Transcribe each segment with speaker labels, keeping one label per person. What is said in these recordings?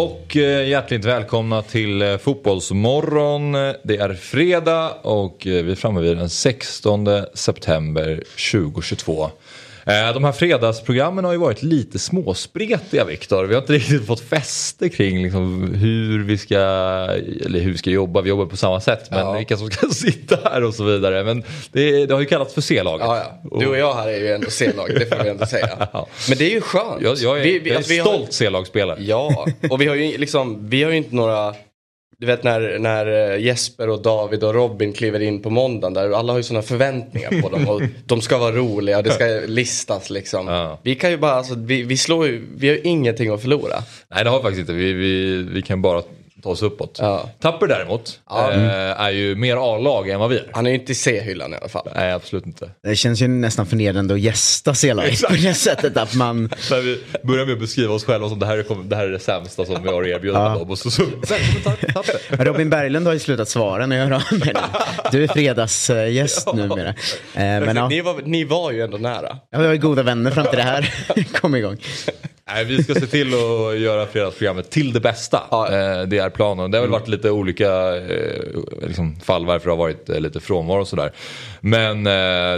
Speaker 1: Och eh, hjärtligt välkomna till eh, Fotbollsmorgon. Det är fredag och eh, vi är framme vid den 16 september 2022. De här fredagsprogrammen har ju varit lite småspretiga Viktor. Vi har inte riktigt fått fäste kring liksom hur, vi ska, eller hur vi ska jobba. Vi jobbar på samma sätt men
Speaker 2: Ja.
Speaker 1: vilka som ska sitta här och så vidare. Men det, det har ju kallats för C-laget.
Speaker 2: Ja, ja. Du och jag här är ju ändå C-lag, det får vi ändå säga. Men det är ju skönt.
Speaker 1: Jag, jag är,
Speaker 2: Vi- vi-
Speaker 1: jag är
Speaker 2: alltså, har-
Speaker 1: stolt C-lagsspelare.
Speaker 2: Ja, och vi har ju liksom, vi har ju inte några, du vet när, när eh, Jesper och David och Robin kliver in på måndagen där alla har ju sådana förväntningar på dem och de ska vara roliga och det ska listas liksom.
Speaker 1: Ja.
Speaker 2: Vi kan ju bara, alltså, vi, vi slår ju, vi har ingenting att förlora.
Speaker 1: Nej det har vi faktiskt inte. Vi, vi, vi kan bara ta oss uppåt.
Speaker 2: Ja.
Speaker 1: Tapper däremot
Speaker 2: Ja.
Speaker 1: eh, är ju mer A-lag än vad vi är.
Speaker 2: Han är ju inte i C-hyllan i alla fall.
Speaker 1: Nej absolut inte.
Speaker 3: Det känns ju nästan förnedrande att gästa C-laget på det sättet att man...
Speaker 1: När vi börjar med att beskriva oss själva som det här är, det här är det sämsta som vi har att erbjuda
Speaker 3: Ja.
Speaker 1: dem. Och så, så, Tapper.
Speaker 3: Robin Berglund har ju slutat svara när jag hör av mig. nu. Du är fredagsgäst
Speaker 1: Ja.
Speaker 3: numera. Eh, Men ja,
Speaker 2: Ni, var, ni var ju ändå nära.
Speaker 3: ja, vi var ju goda vänner fram till det här kom igång.
Speaker 1: Nej, vi ska se till att göra fredagsprogrammet till det bästa.
Speaker 2: Ja.
Speaker 1: Eh, det är planen. Det har väl varit lite olika eh, liksom, fall varför det har varit eh, lite frånvaro och sådär. Men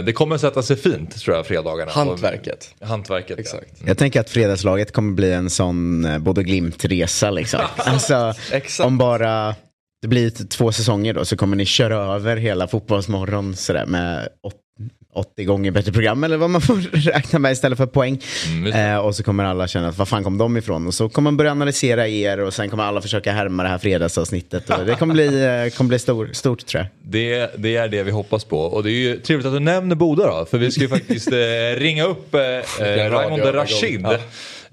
Speaker 1: det kommer sätta sig fint tror jag fredagarna.
Speaker 2: Hantverket.
Speaker 1: Och, hantverket
Speaker 2: Exakt.
Speaker 1: Ja.
Speaker 3: Jag tänker att fredagslaget kommer bli en sån Bodo Glimt-resa liksom. Alltså,
Speaker 2: Exakt.
Speaker 3: om bara det blir två säsonger då så kommer ni köra över hela fotbollsmorgon sådär med åt- 80 gånger bättre program eller vad man får räkna med istället för poäng.
Speaker 1: Mm,
Speaker 3: eh, och så kommer alla känna att var fan kom de ifrån? Och så kommer man börja analysera er och sen kommer alla försöka härma det här fredagsavsnittet. Och det kommer bli, eh, kommer bli stor, stort tror jag.
Speaker 1: Det, det är det vi hoppas på. Och det är ju trevligt att du nämner Boda då. För vi ska ju faktiskt eh, ringa upp eh, Raymond. Rashid.
Speaker 2: Ja.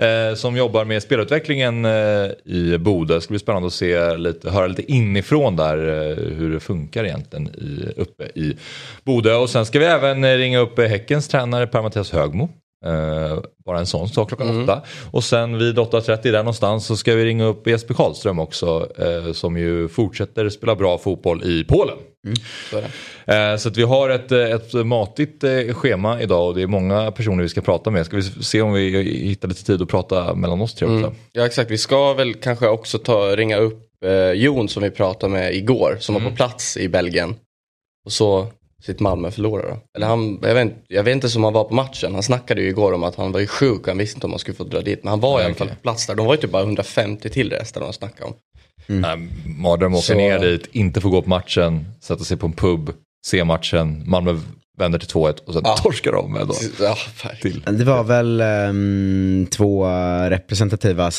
Speaker 1: Eh, som jobbar med spelutvecklingen eh, i Bode. Det ska bli spännande att se lite, höra lite inifrån där eh, hur det funkar egentligen i, uppe i Bode. Och sen ska vi även eh, ringa upp Häckens tränare Per-Mattias Högmo. Eh, bara en sån sak klockan åtta. Och sen vid 8.30 där någonstans så ska vi ringa upp Jesper Karlström också. Eh, som ju fortsätter spela bra fotboll i Polen.
Speaker 2: Så är det.
Speaker 1: Eh, Så att vi har ett, ett matigt schema idag och det är många personer vi ska prata med. Ska vi se om vi hittar lite tid att prata mellan oss tre också?
Speaker 2: Mm. Ja exakt, vi ska väl kanske också ta, ringa upp Jon som vi pratade med igår, som
Speaker 1: Mm.
Speaker 2: var på plats i Belgien. Och så sitt Malmö förlorade då. Eller han, jag vet, inte- jag vet inte som han var på matchen, han snackade ju igår om att han var ju sjuk, han visste inte om han skulle få dra dit. Men han var i alla fall på plats där, de var ju typ bara 150 till resten de snackade om.
Speaker 1: Nej, Mardröm åker
Speaker 2: Så-
Speaker 1: ner dit, inte får gå på matchen, sätta sig på en pub, se matchen, Malmö vänder till 2-1 och sen
Speaker 2: Ja.
Speaker 1: torskar de med då.
Speaker 2: Ja.
Speaker 3: Det var väl ehm, två representativa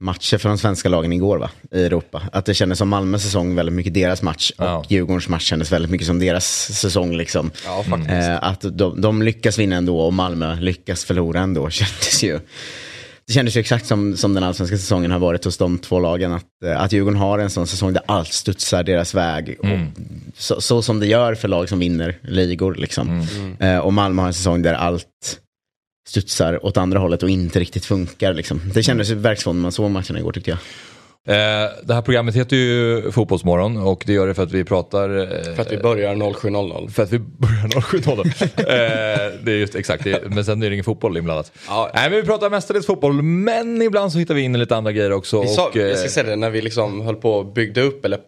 Speaker 3: säsongsmatcher för de svenska lagen igår va? I Europa. Att det kändes som Malmös säsong väldigt mycket deras match och
Speaker 1: Ja.
Speaker 3: Djurgårdens match kändes väldigt mycket som deras säsong liksom.
Speaker 2: Ja, faktiskt.
Speaker 3: Eh, att de, de lyckas vinna ändå och Malmö lyckas förlora ändå kändes ju. Det kändes ju exakt som, som den allsvenska säsongen har varit hos de två lagen. Att, eh, att Djurgården har en sån säsong där allt studsar deras väg. Och så, så som det gör för lag som vinner ligor. Liksom. Eh, och Malmö har en säsong där allt studsar åt andra hållet och inte riktigt funkar. Liksom. Det kändes ju verkligen så när man såg matchen igår tyckte jag.
Speaker 1: Eh, det här programmet heter ju Fotbollsmorgon och det gör det för att vi pratar... Eh,
Speaker 2: För att vi börjar 07.00.
Speaker 1: För att vi börjar 07.00. eh, det är just exakt det. Men sen är det ingen fotboll inblandat.
Speaker 2: Ja.
Speaker 1: Nej men vi pratar mestadels fotboll. Men ibland så hittar vi in i lite andra grejer också.
Speaker 2: Vi sa,
Speaker 1: och,
Speaker 2: jag ska säga det, när vi liksom höll på och byggde upp eller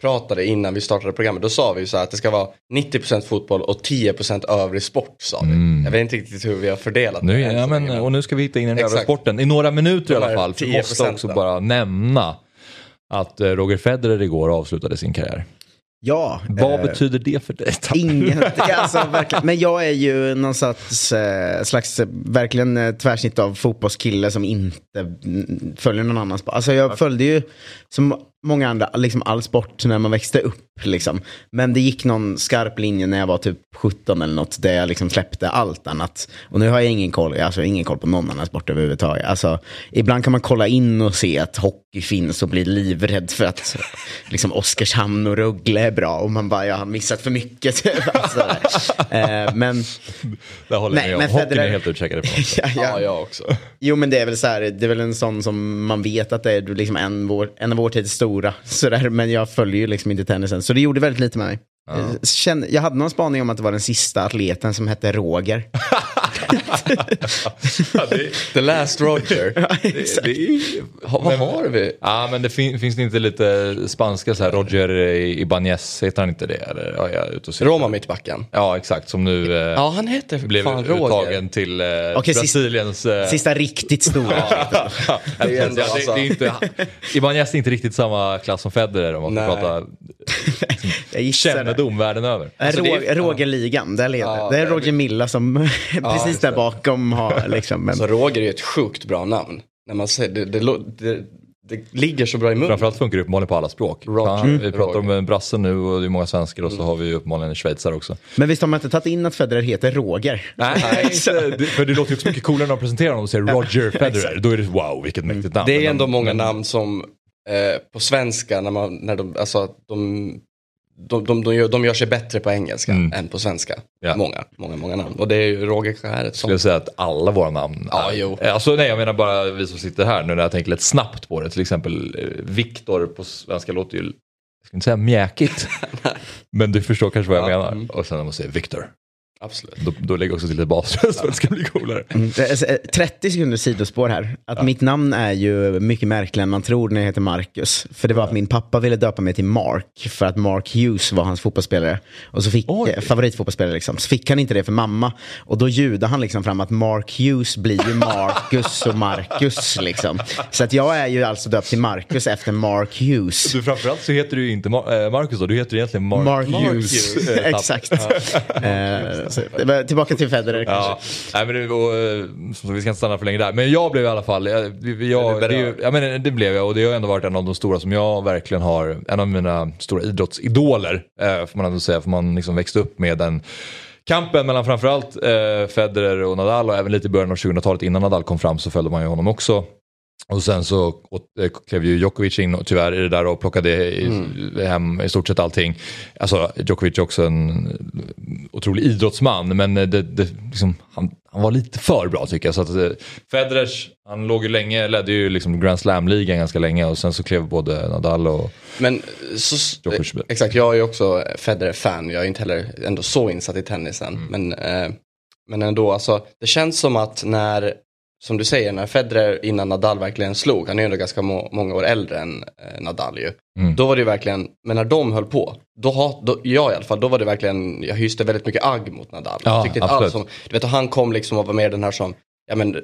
Speaker 2: pratade innan vi startade programmet, då sa vi så här att det ska vara 90% fotboll och 10% övrig sport sa vi. Jag vet inte riktigt hur vi har fördelat
Speaker 1: Mm. nu,
Speaker 2: det
Speaker 1: ja, men, och nu ska vi hitta in i den övriga sporten. I några minuter i alla fall. För vi
Speaker 2: 10
Speaker 1: måste också bara nämna att eh, Roger Federer igår avslutade sin karriär.
Speaker 3: Ja,
Speaker 1: Vad
Speaker 3: eh,
Speaker 1: betyder det för dig?
Speaker 3: Inget, alltså, verkligen. Men jag är ju någon slags, eh, slags eh, verkligen eh, tvärsnitt av fotbollskille som inte mm, följer någon annans. Alltså jag följde ju, som många andra, liksom all sport när man växte upp. Liksom. Men det gick någon skarp linje när jag var typ 17 eller något, där jag liksom släppte allt annat. Och nu har jag ingen koll, alltså ingen koll på någon annan sport överhuvudtaget. Alltså, ibland kan man kolla in och se att hockey finns och bli livrädd för att liksom, Oskarshamn och Rögle är bra. Och man bara, jag har missat för mycket. alltså, eh, men...
Speaker 1: Där håller
Speaker 3: Nej,
Speaker 1: jag
Speaker 3: men
Speaker 1: med om. Hockeyn
Speaker 3: Federer-
Speaker 1: är helt utcheckade på
Speaker 3: ja,
Speaker 2: Ja,
Speaker 3: ja.
Speaker 2: jag också.
Speaker 3: Jo men det är väl så här, det är väl en sån som man vet att det är liksom en, vår, en av vår tids stora. Så där, men jag följer ju liksom inte tennisen. Så det gjorde väldigt lite med mig. Jag Kände, jag hade någon spaning om att det var den sista atleten som hette Roger.
Speaker 1: Ja, det,
Speaker 2: The Last Roger.
Speaker 1: det, det är,
Speaker 2: Ha, vad har vi?
Speaker 1: Ja, men det fin, finns det inte lite spanska så här, Roger Ibanez, heter han inte det? Eller, ja, jag ute och.
Speaker 2: Roma mittbacken.
Speaker 1: Ja, exakt. Som nu eh,
Speaker 2: Ja, han heter
Speaker 1: blev
Speaker 2: fan Roger.
Speaker 1: uttagen till eh,
Speaker 3: sist-
Speaker 1: Brasiliens... Eh,
Speaker 3: Sista riktigt stora.
Speaker 1: Ja,
Speaker 2: Det är ju ändå,
Speaker 1: det,
Speaker 2: alltså-
Speaker 1: det är inte, Ibanez är inte riktigt samma klass som Federer om man ska
Speaker 2: Nej.
Speaker 1: prata
Speaker 3: jag
Speaker 1: kännedom världen över.
Speaker 2: Alltså, det är-
Speaker 3: Rå- Rogerligan, där leder.
Speaker 2: Ja,
Speaker 3: det är Roger Milla som precis
Speaker 2: just
Speaker 3: där bakom har liksom. Men,
Speaker 2: Så Roger är ju ett sjukt bra namn. När man säger, det, det, det, det ligger så bra i munnen.
Speaker 1: Framförallt funkar det uppenbarligen på alla språk.
Speaker 2: Roger.
Speaker 1: Fan, vi pratar om en brasse nu och det är många svenskar och så har vi uppenbarligen en schweizare också.
Speaker 3: men visst har man inte tagit in att Federer heter Roger?
Speaker 1: Nej, det, för det låter ju också mycket coolare när de presenterar honom och säger Roger Federer. Då är det wow, vilket mäktigt namn.
Speaker 2: Det är ändå
Speaker 1: de-
Speaker 2: många namn som eh, på svenska, när, man, när de, alltså, att de, de, de, de, gör, de gör sig bättre på engelska
Speaker 1: Mm.
Speaker 2: än på svenska.
Speaker 1: Ja.
Speaker 2: Många, många, många namn. Och det är ju Roger är ett
Speaker 1: skulle jag säga att alla våra namn
Speaker 2: Ja,
Speaker 1: är.
Speaker 2: jo.
Speaker 1: Eh, Alltså, nej, jag menar bara vi som sitter här nu när jag tänker lite snabbt på det. Till exempel eh, Viktor på svenska låter ju, jag ska inte säga mjäkigt. men du förstår kanske vad jag
Speaker 2: Ja,
Speaker 1: menar.
Speaker 2: mm.
Speaker 1: Och sen när man säger Viktor,
Speaker 2: Absolut.
Speaker 1: då, då lägger jag också till lite basröst för att det ska bli coolare.
Speaker 3: Mm, det är, eh, 30 sekunder sidospår här. Att mitt namn är ju mycket märkligare än man tror när jag heter Marcus. För det var att min pappa ville döpa mig till Mark, för att Mark Hughes var hans fotbollsspelare. Och så fick,
Speaker 1: Oj.
Speaker 3: eh, favoritfotbollsspelare liksom. Så fick han inte det för mamma. Och då ljudade han liksom fram att Mark Hughes blir ju Marcus och Marcus liksom. Så att jag är ju alltså döpt till Marcus efter Mark Hughes.
Speaker 1: Du, framförallt så heter du ju inte Mar- eh, Marcus då, du heter egentligen Mark,
Speaker 3: Mark
Speaker 1: Hughes.
Speaker 3: Hughes. Exakt. Eh, så, det var tillbaka till Federer kanske.
Speaker 1: Ja, nej, men det, och, eh, så vi ska inte stanna för länge där. Men jag blev i alla fall, jag, jag, det, ju- ja, men det blev jag och det har ändå varit en av de stora som jag verkligen har, en av mina stora idrottsidoler eh, får man ändå säga. För man liksom växte upp med den kampen mellan framförallt eh, Federer och Nadal och även lite i början av 2000-talet innan Nadal kom fram så följde man ju honom också. Och sen så eh, klev ju Djokovic in och tyvärr i det där och plockade i, hem i stort sett allting. Alltså Djokovic är också en otrolig idrottsman men eh, det, det, liksom, han, han var lite för bra tycker jag. Så att, eh, Federers, han låg ju länge, ledde ju liksom Grand Slam-ligan ganska länge och sen så klev både Nadal och...
Speaker 2: Men så,
Speaker 1: Djokovic.
Speaker 2: eh, exakt, jag är ju också Federer-fan. Jag är inte heller ändå så insatt i tennisen.
Speaker 1: Mm.
Speaker 2: Men, eh, men ändå, alltså, det känns som att när, som du säger, när Federer innan Nadal verkligen slog, han är ju ändå ganska må, många år äldre än eh, Nadal ju.
Speaker 1: Mm.
Speaker 2: Då var det ju verkligen, men när de höll på, då, hat, då jag i alla fall, då var det verkligen, jag hyste väldigt mycket agg mot Nadal.
Speaker 1: Ja,
Speaker 2: jag tyckte alls om, du vet, han kom liksom och var mer den här som, ja men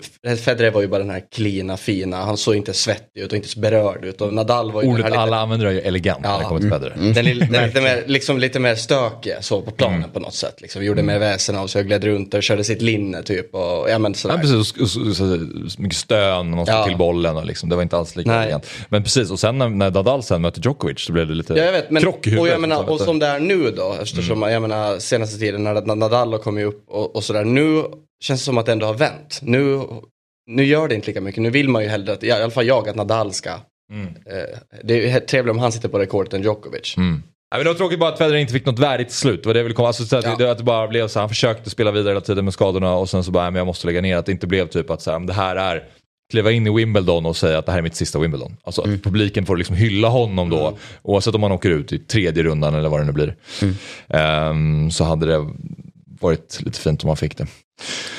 Speaker 2: Federer var ju bara den här klina, fina, han såg inte svettig ut och inte så berörd ut. Och Nadal var ju den
Speaker 1: Ordet
Speaker 2: här lite-
Speaker 1: alla använder är ju elegant när det
Speaker 2: Ja.
Speaker 1: kommer till Federer.
Speaker 2: den, är, den är lite mer, liksom lite mer stökig så på planen
Speaker 1: Mm.
Speaker 2: på något sätt. Liksom. Vi gjorde mer väsen av sig och gled runt och körde sitt linne typ. Och, ja, men sådär.
Speaker 1: Ja, precis, och, och, så, så mycket stön, man slog
Speaker 2: Ja.
Speaker 1: till bollen och liksom, det var inte alls lika
Speaker 2: Nej.
Speaker 1: elegant. Men precis, och sen när, när Nadal sen mötte Djokovic så blev det lite
Speaker 2: Ja, jag vet, men,
Speaker 1: krock i huvudet.
Speaker 2: och, jag menar,
Speaker 1: liksom.
Speaker 2: och som det är nu då, eftersom
Speaker 1: Mm.
Speaker 2: jag menar senaste tiden när Nadal har kommit upp och, och sådär. Nu känns det som att det ändå har vänt. Nu, nu gör det inte lika mycket. Nu vill man ju hellre, att, i alla fall jag, att Nadal ska.
Speaker 1: Mm.
Speaker 2: Eh, det är trevligt om han sitter på rekordet än Djokovic.
Speaker 1: Mm. Ja, men det var tråkigt bara att Federer inte fick något värdigt slut. Det var det jag ville komma. Alltså, så att,
Speaker 2: Ja.
Speaker 1: det, att det bara blev så han försökte spela vidare hela tiden med skadorna och sen så bara, "Nej, men jag måste lägga ner. Att det inte blev typ att så här, det här är kliva in i Wimbledon och säga att det här är mitt sista Wimbledon. Alltså att publiken får liksom hylla honom då. Oavsett om man åker ut i tredje rundan eller vad det nu blir. Ehm, så hade det varit lite fint om man fick det.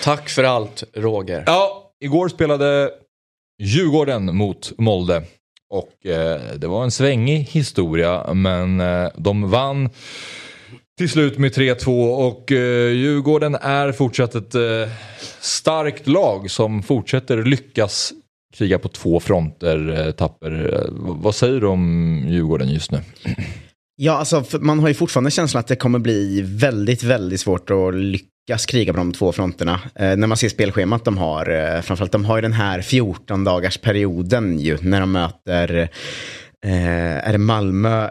Speaker 2: Tack för allt Roger.
Speaker 1: Ja, igår spelade Djurgården mot Molde. Och eh, det var en svängig historia, men eh, de vann till slut med 3-2 och eh, Djurgården är fortsatt ett eh, starkt lag som fortsätter lyckas kriga på två fronter, eh, tapper. Eh, vad säger du om Djurgården just nu?
Speaker 3: Ja, alltså man har ju fortfarande känslan att det kommer bli väldigt, väldigt svårt att lyckas kriga på de två fronterna. Eh, när man ser spelschemat de har, eh, framförallt de har ju den här 14 dagars perioden ju, när de möter är det Malmö,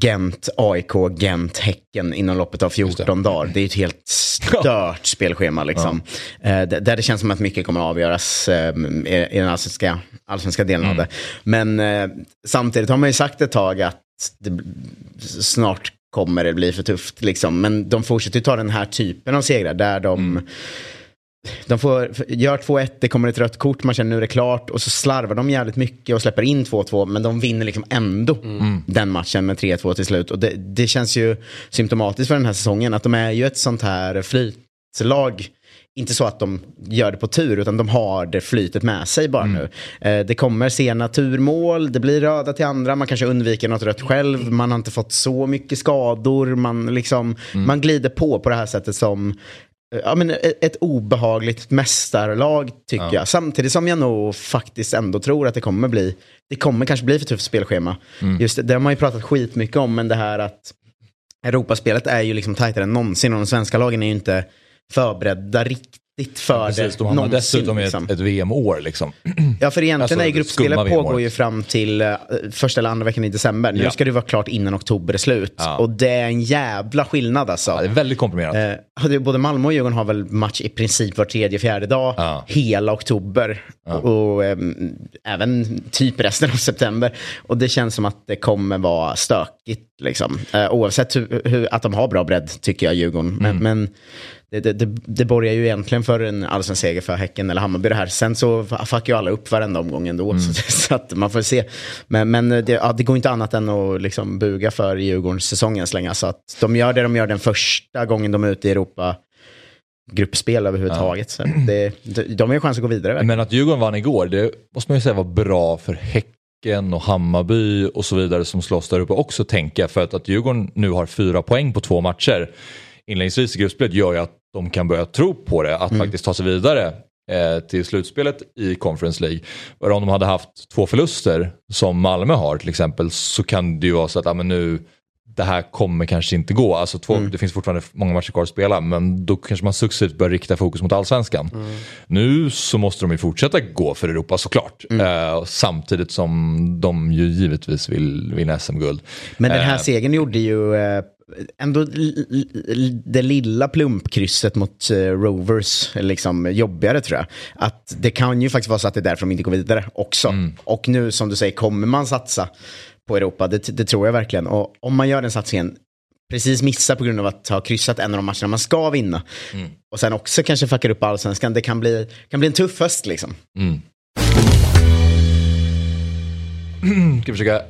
Speaker 3: Gent, AIK, Gent, Häcken inom loppet av 14 dagar. Det är ett helt stört spelschema liksom. Ja. Eh, där det känns som att mycket kommer att avgöras eh, i, den allsvenska, allsvenska delen mm. av det. Men eh, samtidigt har man ju sagt ett tag att det, snart kommer det bli för tufft. Liksom. Men de fortsätter ju ta den här typen av segrar där de mm de får, gör 2-1, det kommer ett rött kort, man känner nu är det klart. Och så slarvar de jävligt mycket och släpper in 2-2. Men de vinner liksom ändå mm. den matchen med 3-2 till slut. Och det, det, känns ju symptomatiskt för den här säsongen. Att de är ju ett sånt här flytlag. Inte så att de gör det på tur, utan de har det flytet med sig bara mm. nu. Eh, det kommer sena turmål, det blir röda till andra, man kanske undviker något rött själv, man har inte fått så mycket skador, man, liksom, mm. man glider på på det här sättet som ja, men ett obehagligt mästarlag tycker ja. jag. Samtidigt som jag nog faktiskt ändå tror att det kommer bli, det kommer kanske bli för tufft spelschema. Mm. Just det, det har man ju pratat skitmycket om, men det här att Europaspelet är ju liksom tajtare än någonsin och de svenska lagen är ju inte förberedda riktigt för ja, precis, det.
Speaker 1: De har dessutom liksom. ett, ett VM-år liksom.
Speaker 3: Ja, för egentligen alltså, är gruppspelet pågår ju fram till uh, första eller andra veckan i december. Nu ja. ska det vara klart innan oktober är slut. Ja. Och det är en jävla skillnad alltså.
Speaker 1: Ja, det är väldigt komprimerat.
Speaker 3: Uh, både Malmö och Djurgården har väl match i princip var tredje, fjärde dag. Hela oktober. Och, och um, även typ resten av september. Och det känns som att det kommer vara stökigt. Liksom. Uh, oavsett hur, hur, att de har bra bredd tycker jag, Djurgården. Mm. Men, men det, det, det, det borgar ju egentligen för en allsvensk seger för Häcken eller Hammarby det här. Sen så fuckar ju alla upp varenda omgång ändå. Mm. Så, så, att man får se. Men, men det, ja, det går inte annat än att liksom buga för Djurgårdens säsongen så länge. Så att de gör det de gör den första gången de är ute i Europa gruppspel överhuvudtaget. Ja. Så det, de har ju chans att gå vidare. Verkligen.
Speaker 1: Men att Djurgården vann igår, det måste man ju säga var bra för Häcken och Hammarby och så vidare som slåss där uppe också tänka. För att, att Djurgården nu har fyra poäng på två matcher inledningsvis i gruppspelet gör ju att de kan börja tro på det, att mm. faktiskt ta sig vidare eh, till slutspelet i Conference League. Om de hade haft två förluster som Malmö har till exempel så kan det ju vara så att ah, men nu det här kommer kanske inte gå. Alltså två, mm. Det finns fortfarande många matcher kvar att spela men då kanske man successivt bör rikta fokus mot allsvenskan. Mm. Nu så måste de ju fortsätta gå för Europa såklart. Mm. Eh, samtidigt som de ju givetvis vill vinna SM-guld.
Speaker 3: Men den här eh, segern gjorde ju eh, ändå det lilla plumpkrysset mot uh, Rovers liksom jobbigare tror jag. Att det kan ju faktiskt vara så att det är därför de inte går vidare också. Mm. Och nu som du säger, kommer man satsa på Europa? Det, det, tror jag verkligen. Och om man gör den satsningen, precis missar på grund av att ha kryssat en av de matcherna man ska vinna. Mm. Och sen också kanske fuckar upp allsvenskan. Det kan bli, kan bli en tuff höst liksom. Mm.
Speaker 1: ska försöka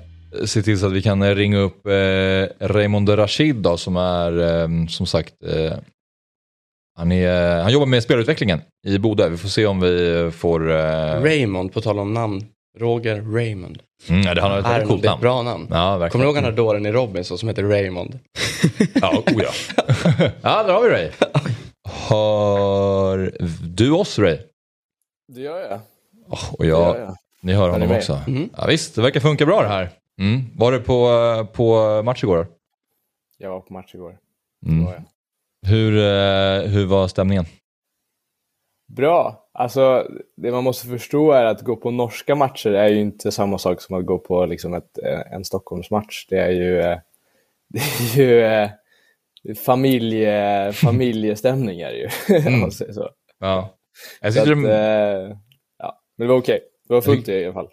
Speaker 1: se till så att vi kan ringa upp eh, Raymond Rashid då, som är eh, som sagt eh, han, är, han jobbar med spelutvecklingen i Bodö. Vi får se om vi får... Eh...
Speaker 2: Raymond, på tal om namn. Roger Raymond.
Speaker 1: Mm, ja, det, han har ett väldigt coolt namn.
Speaker 2: ett bra namn.
Speaker 1: Ja,
Speaker 2: Kommer du ihåg den här dåren i Robinson som heter Raymond?
Speaker 1: ja, oh ja. ja, där har vi Ray. Hör du oss Ray?
Speaker 4: Det gör jag.
Speaker 1: Oh, och jag, jag. Ni hör honom också? Mm. Ja, visst, det verkar funka bra det här. Mm. Var du på, på match igår?
Speaker 4: Jag var på match igår.
Speaker 1: Mm. Var hur, eh, hur var stämningen?
Speaker 4: Bra. Alltså, det man måste förstå är att gå på norska matcher är ju inte samma sak som att gå på liksom ett, eh, en Stockholmsmatch. Det är ju, eh, det är ju familje, familjestämning är det ju. Mm. så.
Speaker 1: Ja.
Speaker 4: Jag så att, de... ja, men det var okej. Okay. Det var fullt i alla fall.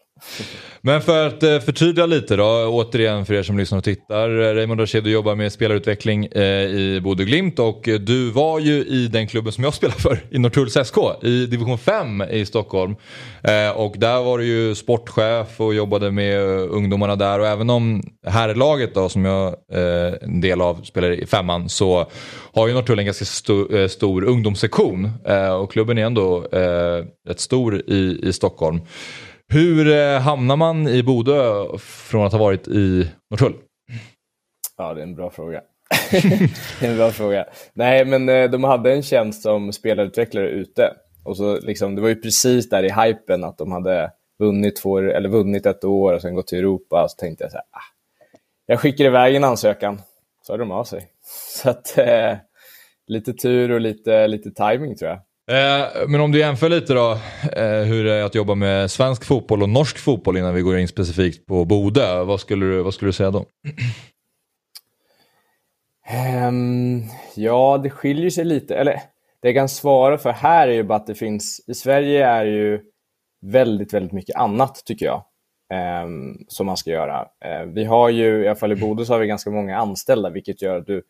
Speaker 1: Men för att eh, förtydliga lite då, återigen för er som lyssnar och tittar. Eh, Raymond Rashid, du jobbar med spelarutveckling eh, i Bodö Glimt och du var ju i den klubben som jag spelar för, i Norrtulls SK, i division 5 i Stockholm. Och där var du ju sportchef och jobbade med ungdomarna där och även om herrlaget då som jag är en del av spelar i femman så har ju Norrtull en ganska stor, stor ungdomssektion och klubben är ändå rätt stor i, i Stockholm. Hur eh, hamnar man i Bodö från att ha varit i Norrtull?
Speaker 4: Ja, det är en bra fråga. det är en bra fråga. Nej, men eh, de hade en tjänst som spelarutvecklare ute. Och så liksom, det var ju precis där i hypen att de hade vunnit, två, eller vunnit ett år och sen gått till Europa. Så tänkte jag så här, ah, jag skickar iväg en ansökan. Så hörde de av sig. Så att, eh, lite tur och lite, lite timing tror jag.
Speaker 1: Eh, men om du jämför lite då eh, hur det är att jobba med svensk fotboll och norsk fotboll innan vi går in specifikt på Bode. Vad skulle du, vad skulle du säga då?
Speaker 4: Um, ja, det skiljer sig lite. Eller det jag kan svara för här är ju bara att det finns, i Sverige är ju väldigt, väldigt mycket annat tycker jag. Um, som man ska göra. Uh, vi har ju, i alla fall i Bodö så har vi ganska många anställda vilket gör att du,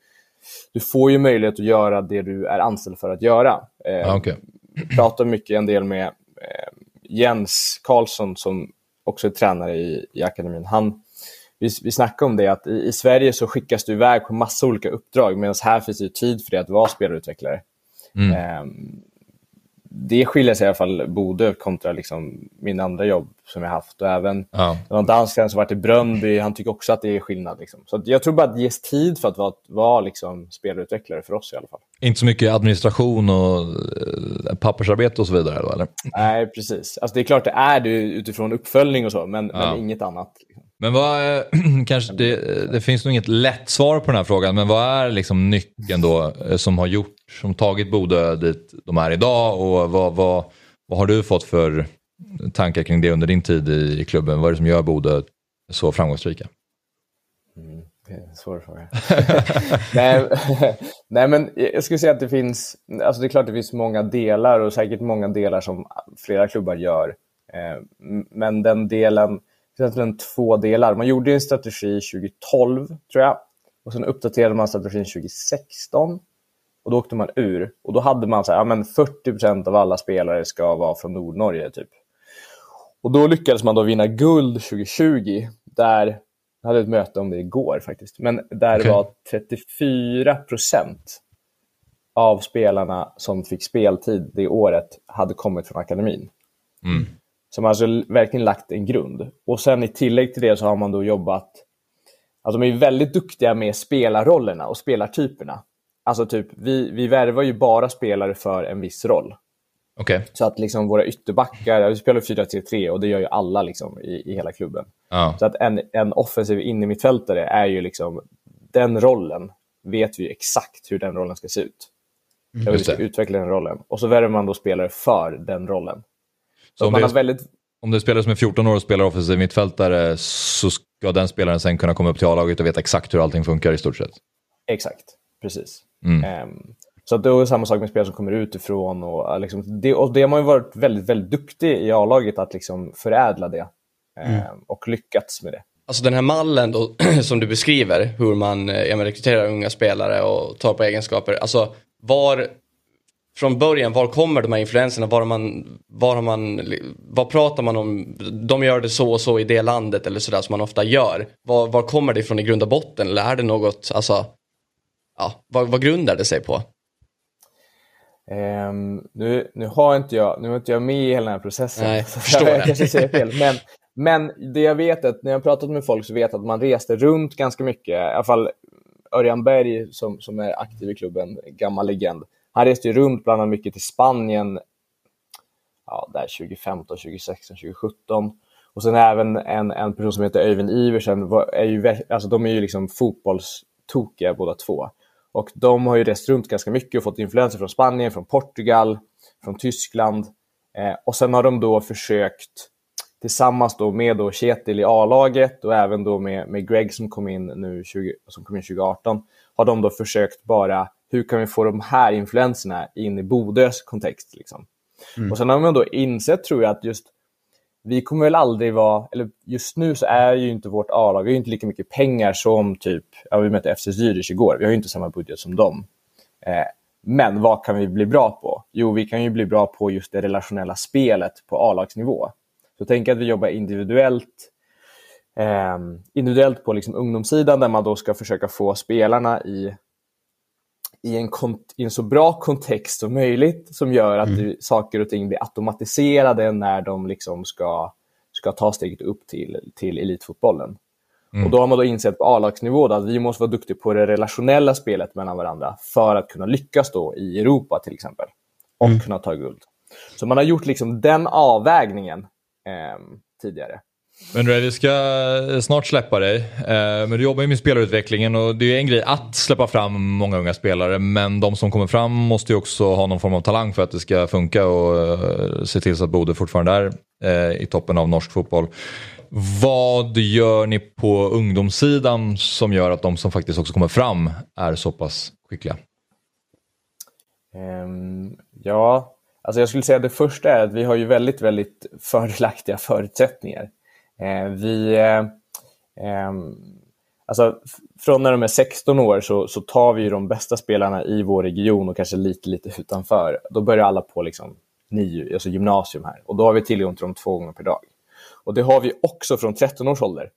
Speaker 4: du får ju möjlighet att göra det du är anställd för att göra.
Speaker 1: Uh, okay.
Speaker 4: Vi pratar mycket en del med uh, Jens Karlsson som också är tränare i, i akademin. Han, vi, vi snackade om det att i, i, Sverige så skickas du iväg på massa olika uppdrag medan här finns det tid för dig att vara spelarutvecklare. Mm. Um, det skiljer sig i alla fall Bodö kontra liksom min andra jobb som jag haft. Och även ja. någon dansk som varit i Brönnby, han tycker också att det är skillnad. Liksom. Så jag tror bara att det ges tid för att vara, vara liksom spelarutvecklare för oss i alla fall.
Speaker 1: Inte så mycket administration och eh, pappersarbete och så vidare? Eller?
Speaker 4: Nej, precis. Alltså, det är klart det är det utifrån uppföljning och så, men, ja. men inget annat.
Speaker 1: Men vad, kanske det, det, finns nog inget lätt svar på den här frågan, men vad är liksom nyckeln då eh, som har gjort, som tagit Bodö dit de är idag och vad, vad, vad har du fått för tankar kring det under din tid i, i klubben? Vad är det som gör Bodö så framgångsrika?
Speaker 4: Mm, det är en svår fråga. nej, nej, men jag skulle säga att det finns, alltså det är klart det finns många delar och säkert många delar som flera klubbar gör. Eh, men den delen egentligen två delar. Man gjorde en strategi 2012, tror jag. Och sen uppdaterade man strategin 2016. Och då åkte man ur. Och då hade man så här, ja, men 40% av alla spelare ska vara från Nordnorge. Typ. Och då lyckades man då vinna guld 2020. Där, jag hade ett möte om det igår faktiskt. Men där okay. var 34% av spelarna som fick speltid det året hade kommit från akademin. Mm. Som alltså verkligen lagt en grund. Och sen i tillägg till det så har man då jobbat... Alltså de är väldigt duktiga med spelarrollerna och spelartyperna. Alltså typ, vi, vi värvar ju bara spelare för en viss roll.
Speaker 1: Okay.
Speaker 4: Så att liksom våra ytterbackar, vi spelar 4-3-3 och det gör ju alla liksom i, i hela klubben.
Speaker 1: Oh.
Speaker 4: Så att en, en offensiv innermittfältare är ju liksom, den rollen vet vi exakt hur den rollen ska se ut. Mm. Vi ska utveckla den rollen. Och så värvar man då spelare för den rollen.
Speaker 1: Så om, det, väldigt... om det spelar som en 14 år och spelar offensiv mittfältare så ska den spelaren sen kunna komma upp till A-laget och veta exakt hur allting funkar i stort sett?
Speaker 4: Exakt, precis. Mm. Um, så det är samma sak med spelare som kommer utifrån. Och, liksom, det, och det har man ju varit väldigt, väldigt duktig i A-laget att liksom förädla det. Mm. Um, och lyckats med det.
Speaker 2: Alltså den här mallen då, som du beskriver, hur man ja, rekryterar unga spelare och tar på egenskaper. Alltså var från början, var kommer de här influenserna? Var, man, var, man, vad pratar man om? De gör det så och så i det landet eller sådär som man ofta gör. Var, var kommer det ifrån i grund och botten? Eller är det något, alltså, ja, vad, vad grundar det sig på?
Speaker 4: Um, nu, nu, har inte jag, nu är inte jag med i hela den här processen.
Speaker 2: Nej, jag förstår
Speaker 4: jag kanske säger fel. Men, men det jag vet är att när jag har pratat med folk så vet jag att man reste runt ganska mycket. I alla fall Örjan Berg som, som är aktiv i klubben, gammal legend han reste ju runt bland annat mycket till Spanien ja, där 2015, 2016, 2017. Och sen även en, en person som heter Öyvind Iversen, är ju, alltså de är ju liksom fotbollstokiga båda två. Och de har ju rest runt ganska mycket och fått influenser från Spanien, från Portugal, från Tyskland. Eh, och sen har de då försökt tillsammans då med då Kjetil i A-laget och även då med, med Greg som kom in nu 20, som kom in 2018, har de då försökt bara hur kan vi få de här influenserna in i Bodös kontext? Liksom? Mm. Och sen har man då insett, tror jag, att just vi kommer väl aldrig vara, eller just nu så är ju inte vårt A-lag, vi har inte lika mycket pengar som typ, ja, vi mötte FC Zürich igår, vi har ju inte samma budget som dem. Eh, men vad kan vi bli bra på? Jo, vi kan ju bli bra på just det relationella spelet på A-lagsnivå. Så tänk att vi jobbar individuellt, eh, individuellt på liksom ungdomssidan där man då ska försöka få spelarna i i en, i en så bra kontext som möjligt som gör att mm. saker och ting blir automatiserade när de liksom ska, ska ta steget upp till, till elitfotbollen. Mm. Och då har man då insett på A-lagsnivå att vi måste vara duktiga på det relationella spelet mellan varandra för att kunna lyckas då i Europa till exempel och mm. kunna ta guld. Så man har gjort liksom den avvägningen eh, tidigare.
Speaker 1: Men du, vi ska eh, snart släppa dig. Eh, men du jobbar ju med spelarutvecklingen och det är ju en grej att släppa fram många unga spelare. Men de som kommer fram måste ju också ha någon form av talang för att det ska funka och eh, se till så att Bode fortfarande är i toppen av norsk fotboll. Vad gör ni på ungdomssidan som gör att de som faktiskt också kommer fram är så pass skickliga?
Speaker 4: Um, ja, alltså jag skulle säga att det första är att vi har ju väldigt, väldigt fördelaktiga förutsättningar. Eh, vi, eh, ehm, alltså, från när de är 16 år så, så tar vi de bästa spelarna i vår region och kanske lite, lite utanför. Då börjar alla på liksom, NIU, alltså gymnasium här och då har vi tillgång till dem två gånger per dag. Och det har vi också från 13 års ålder.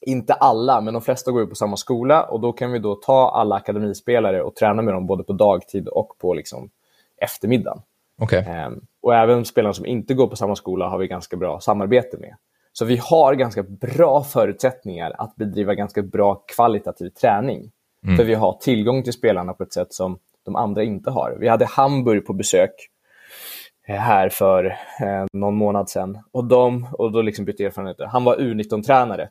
Speaker 4: Inte alla, men de flesta går ju på samma skola och då kan vi då ta alla akademispelare och träna med dem både på dagtid och på liksom eftermiddagen.
Speaker 1: Okay.
Speaker 4: Um, och även spelarna som inte går på samma skola har vi ganska bra samarbete med. Så vi har ganska bra förutsättningar att bedriva ganska bra kvalitativ träning. Mm. För vi har tillgång till spelarna på ett sätt som de andra inte har. Vi hade Hamburg på besök eh, här för eh, någon månad sedan. Och, de, och då liksom bytte erfarenheter. Han var U19-tränare.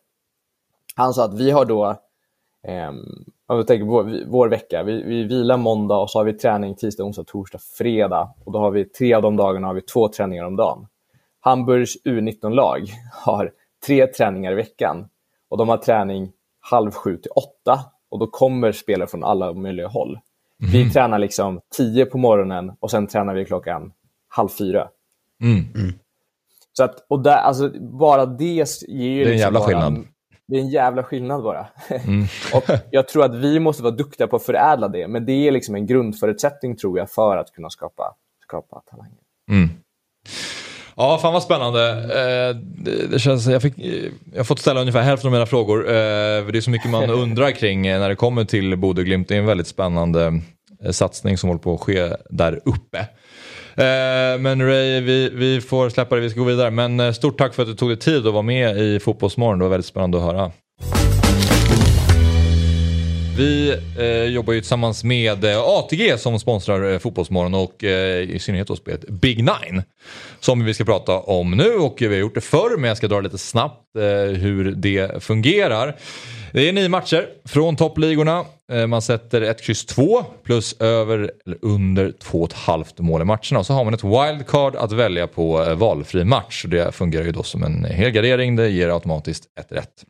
Speaker 4: Han sa att vi har då om vi tänker vår, vår vecka, vi, vi vilar måndag och så har vi träning tisdag, onsdag, torsdag, fredag. Och då har vi tre av de dagarna har vi två träningar om dagen. Hamburgs U19-lag har tre träningar i veckan och de har träning halv sju till åtta och då kommer spelare från alla möjliga håll. Mm. Vi tränar liksom tio på morgonen och sen tränar vi klockan halv fyra. Mm. Mm. Så att, och där, alltså, bara det ger ju...
Speaker 1: Det är en liksom jävla skillnad.
Speaker 4: Det är en jävla skillnad bara. Mm. och jag tror att vi måste vara duktiga på att förädla det, men det är liksom en grundförutsättning tror jag för att kunna skapa, skapa talanger. Mm.
Speaker 1: Ja, fan vad spännande. Eh, det känns, jag, fick, jag har fått ställa ungefär hälften av mina frågor. Eh, det är så mycket man undrar kring när det kommer till Bodö Glimt. Det är en väldigt spännande eh, satsning som håller på att ske där uppe. Eh, men Ray, vi, vi får släppa det, vi ska gå vidare. Men eh, stort tack för att du tog dig tid att vara med i Fotbollsmorgon. Det var väldigt spännande att höra. Vi eh, jobbar ju tillsammans med eh, ATG som sponsrar eh, Fotbollsmorgon och eh, i synnerhet då spelet Big Nine. Som vi ska prata om nu och vi har gjort det förr men jag ska dra lite snabbt eh, hur det fungerar. Det är nio matcher från toppligorna. Eh, man sätter ett kryss 2 plus över eller under 2,5 mål i matcherna. Och så har man ett wildcard att välja på eh, valfri match. Det fungerar ju då som en helgardering. Det ger automatiskt ett rätt.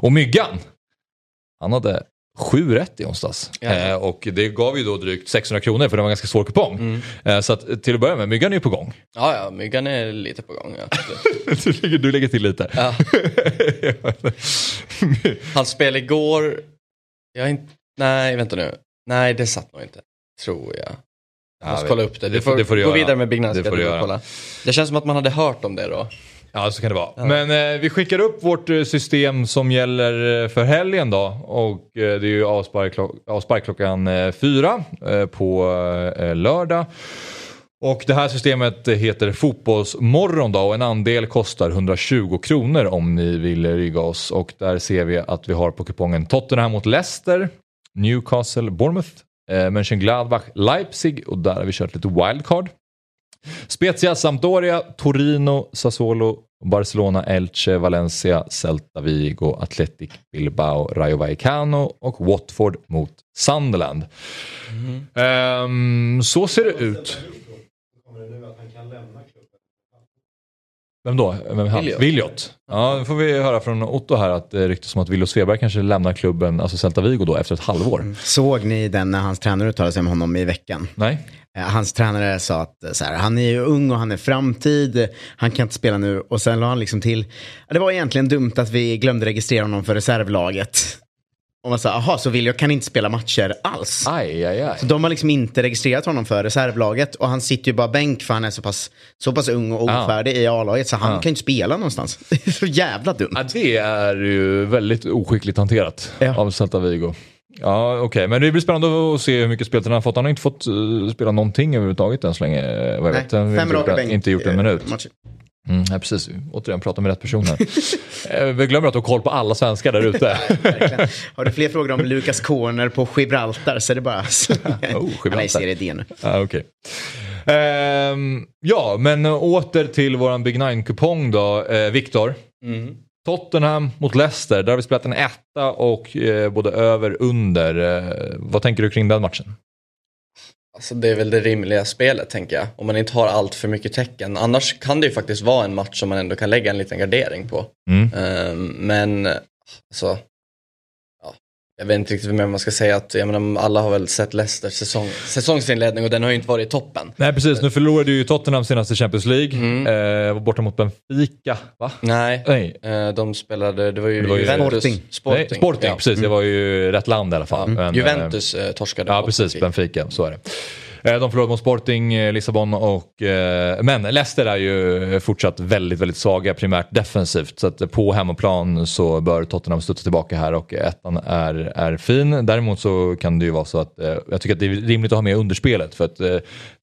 Speaker 1: Och Myggan, han hade sju rätt i onsdags. Eh, och det gav ju då drygt 600 kronor för det var en ganska svår kupong. Mm. Eh, så att, till att börja med, Myggan är ju på gång.
Speaker 2: Ja, ja, Myggan är lite på gång. Ja.
Speaker 1: du, lägger, du lägger till lite. Ja.
Speaker 2: Hans spel igår, jag inte, nej vänta nu, nej det satt nog inte, tror jag. Jag måste ja, kolla upp det. Du får, det får du gå vidare med du kolla. det känns som att man hade hört om det då.
Speaker 1: Ja, så kan det vara. Ja. Men eh, vi skickar upp vårt eh, system som gäller eh, för helgen då. Och eh, det är ju avspark, klock avspark klockan eh, fyra eh, på lördag. Och det här systemet heter Fotbollsmorgon då och en andel kostar 120 kronor om ni vill rygga oss. Och där ser vi att vi har på kupongen Tottenham mot Leicester, Newcastle, Bournemouth, eh, Mönchengladbach, Leipzig och där har vi kört lite wildcard. Spezia, Sampdoria, Torino, Sassuolo, Barcelona, Elche, Valencia, Celta Vigo, Athletic Bilbao, Rayo Vallecano och Watford mot Sunderland. Mm. Um, så ser det ut. Vem då? Vem han? Williot. Ja, nu får vi höra från Otto här att det ryktas som att Williot Sveberg kanske lämnar klubben, alltså Celta Vigo då, efter ett halvår. Mm.
Speaker 3: Såg ni den när hans tränare uttalade sig om honom i veckan?
Speaker 1: Nej.
Speaker 3: Eh, hans tränare sa att så här, han är ju ung och han är framtid, han kan inte spela nu. Och sen la han liksom till, det var egentligen dumt att vi glömde registrera honom för reservlaget. Och man sa, jaha, så William kan inte spela matcher alls.
Speaker 1: Aj, aj, aj.
Speaker 3: Så de har liksom inte registrerat honom för reservlaget. Och han sitter ju bara bänk för han är så pass, så pass ung och ofärdig ja. i A-laget. Så han ja. kan ju inte spela någonstans. Det är så jävla dumt.
Speaker 1: Ja, det är ju väldigt oskickligt hanterat ja. av Celta Vigo. Ja, okej. Okay. Men det blir spännande att se hur mycket speltid han har fått. Han har inte fått uh, spela någonting överhuvudtaget än så länge. Vad jag Nej, vet. Han fem raka bänk. Inte gjort en minut. Mm, ja, precis, återigen prata med rätt personer. Eh, vi glömmer att du har koll på alla svenskar där ute.
Speaker 3: har du fler frågor om Lukas Corner på Gibraltar så är det bara oh,
Speaker 1: Han är i
Speaker 3: serie D nu.
Speaker 1: Ah, okay. Ehm, ja, men åter till våran Big Nine-kupong då. Eh, Viktor.
Speaker 2: Mm.
Speaker 1: Tottenham mot Leicester, där har vi spelat en etta och eh, både över under. Eh, vad tänker du kring den matchen?
Speaker 2: Alltså det är väl det rimliga spelet tänker jag. Om man inte har allt för mycket tecken. Annars kan det ju faktiskt vara en match som man ändå kan lägga en liten gardering på.
Speaker 1: Mm.
Speaker 2: Ehm, men alltså, jag vet inte riktigt vad mer man ska säga. Att, jag menar, alla har väl sett Leicesters säsong, säsongsinledning och den har ju inte varit toppen.
Speaker 1: Nej precis, nu förlorade ju Tottenham senaste Champions League.
Speaker 2: Mm.
Speaker 1: Eh, var borta mot Benfica, va?
Speaker 2: Nej,
Speaker 1: Nej.
Speaker 2: eh, de spelade, det var ju,
Speaker 1: Det var ju
Speaker 2: Juventus.
Speaker 3: Sporting.
Speaker 2: Sporting,
Speaker 1: Nej, Sporting,
Speaker 2: ja.
Speaker 1: precis. Det var ju rätt land i alla fall. Men, eh,
Speaker 2: Juventus eh, torskade.
Speaker 1: Ja
Speaker 2: mot
Speaker 1: precis.
Speaker 2: Benfica,
Speaker 1: så är det. Eh, De förlorade mot Sporting, eh, Lissabon och... eh, Men Leicester är ju fortsatt väldigt, väldigt svaga primärt defensivt. Så att på hemmaplan så bör Tottenham studsa tillbaka här och ettan är, är fin. Däremot så kan det ju vara så att jag tycker att det är rimligt att ha med underspelet för att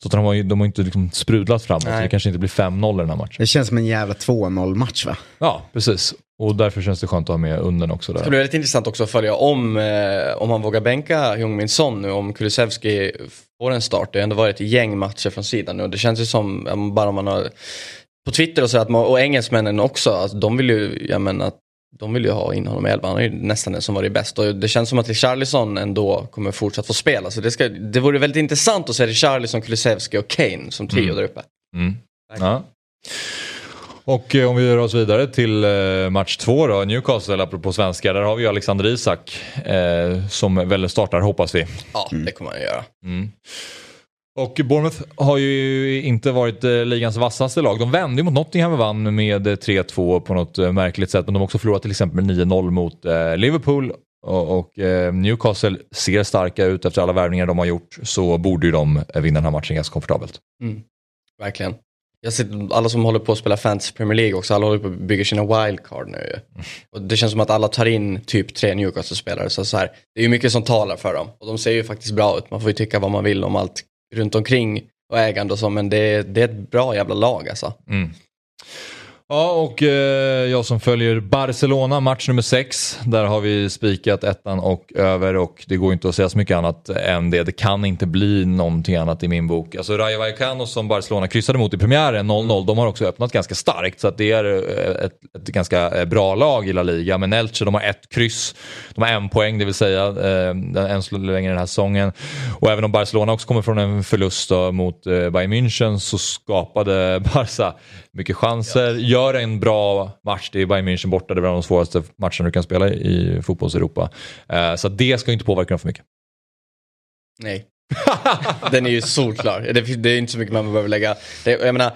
Speaker 1: Tottenham har ju, de har inte liksom sprudlat framåt. Så det kanske inte blir 5-0 i den här matchen.
Speaker 3: Det känns som en jävla 2-0 match va?
Speaker 1: Ja, precis. Och därför känns det skönt att ha med undern också.
Speaker 2: Det
Speaker 1: Där.
Speaker 2: blir väldigt intressant också att följa om, eh, om man vågar bänka Jungmin Son nu, om Kulusevski får en start. Det har ändå varit ett gäng matcher från sidan nu och det känns ju som, bara om man har på Twitter och så att man, och engelsmännen också, alltså, de vill ju, jag menar, de vill ju ha in honom i elvan. Han är ju nästan den som varit bäst. Och det känns som att Richarlison ändå kommer fortsatt få spela. Så det, ska, det vore väldigt intressant att se Richarlison, Kulusevski och Kane som trio
Speaker 1: Mm.
Speaker 2: där uppe.
Speaker 1: Mm. Ja. Och eh, om vi rör oss vidare till eh, match två då, Newcastle apropå svenska. Där har vi ju Alexander Isak eh, som väl startar hoppas vi.
Speaker 2: Ja, det kommer han göra.
Speaker 1: Mm. Och Bournemouth har ju inte varit ligans vassaste lag. De vände ju mot Nottingham och vann med eh, 3-2 på något märkligt sätt. Men de har också förlorat till exempel med 9-0 mot Liverpool. Och, Newcastle ser starka ut efter alla värvningar de har gjort. Så borde ju de vinna den här matchen ganska komfortabelt.
Speaker 2: Verkligen. Jag ser alla som håller på att spela Fantasy Premier League också, alla håller på att bygga sina wildcard nu ju. Och det känns som att alla tar in typ tre Newcastle-spelare. Så, så här, det är ju mycket som talar för dem. Och de ser ju faktiskt bra ut. Man får ju tycka vad man vill om allt runt omkring och ägande och så, men det, är- det är ett bra jävla lag alltså.
Speaker 1: Mm. Ja, och eh, jag som följer Barcelona, match nummer 6. Där har vi spikat ettan och över och det går inte att säga så mycket annat än det. Det kan inte bli någonting annat i min bok. Alltså Rayo Vallecano som Barcelona kryssade mot i premiären 0-0, de har också öppnat ganska starkt. Så att det är eh, ett, ett ganska eh, bra lag i La Liga. Men Elche, de har ett kryss. De har en poäng, det vill säga eh, än så länge den här säsongen. Och även om Barcelona också kommer från en förlust då, mot eh, Bayern München så skapade Barca mycket chanser. Gör en bra match, det är Bayern München borta, det är de svåraste matcherna du kan spela i fotbolls-Europa. Eh, så det ska inte påverka dem för mycket.
Speaker 2: Nej. Den är ju solklar. Det, det är inte så mycket man behöver lägga. Det, jag menar,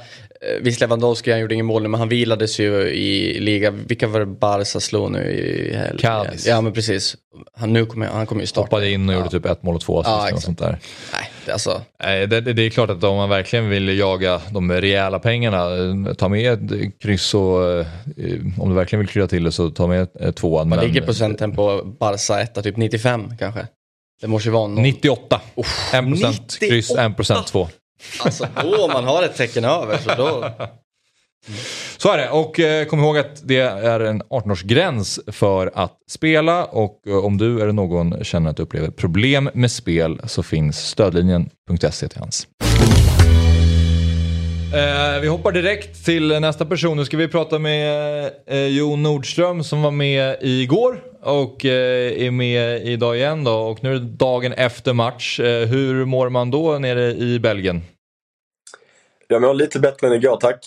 Speaker 2: visst Lewandowski han gjorde ingen mål nu, men han vilades ju i liga. Vilka var det Barca slog nu i helgen?
Speaker 1: Cadiz.
Speaker 2: Ja men precis. Han, nu kommer, han kommer ju starta.
Speaker 1: Hoppade in och
Speaker 2: ja.
Speaker 1: gjorde typ ett mål och två assist.
Speaker 2: Ja,
Speaker 1: och sånt där.
Speaker 2: Nej, det, alltså.
Speaker 1: Nej, det, det är klart att om man verkligen vill jaga de rejäla pengarna, eh, ta med ett kryss och eh, om du verkligen vill krydda till det så ta med eh, tvåan. Men-
Speaker 2: ligger procenten på Barca 1, typ 95 kanske. Det måste ju vara någon.
Speaker 1: 98. 1%
Speaker 2: 98.
Speaker 1: kryss, 1% två.
Speaker 2: Alltså då om man har ett tecken över så då.
Speaker 1: Så är det och eh, kom ihåg att det är en 18-årsgräns för att spela och eh, om du eller någon känner att du upplever problem med spel så finns stödlinjen.se till hands. Eh, vi hoppar direkt till nästa person. Nu ska vi prata med eh, Jon Nordström som var med igår och eh, är med idag igen då. Och nu är det dagen efter match. Eh, hur mår man då nere i Belgien?
Speaker 5: Jag mår lite bättre än igår tack.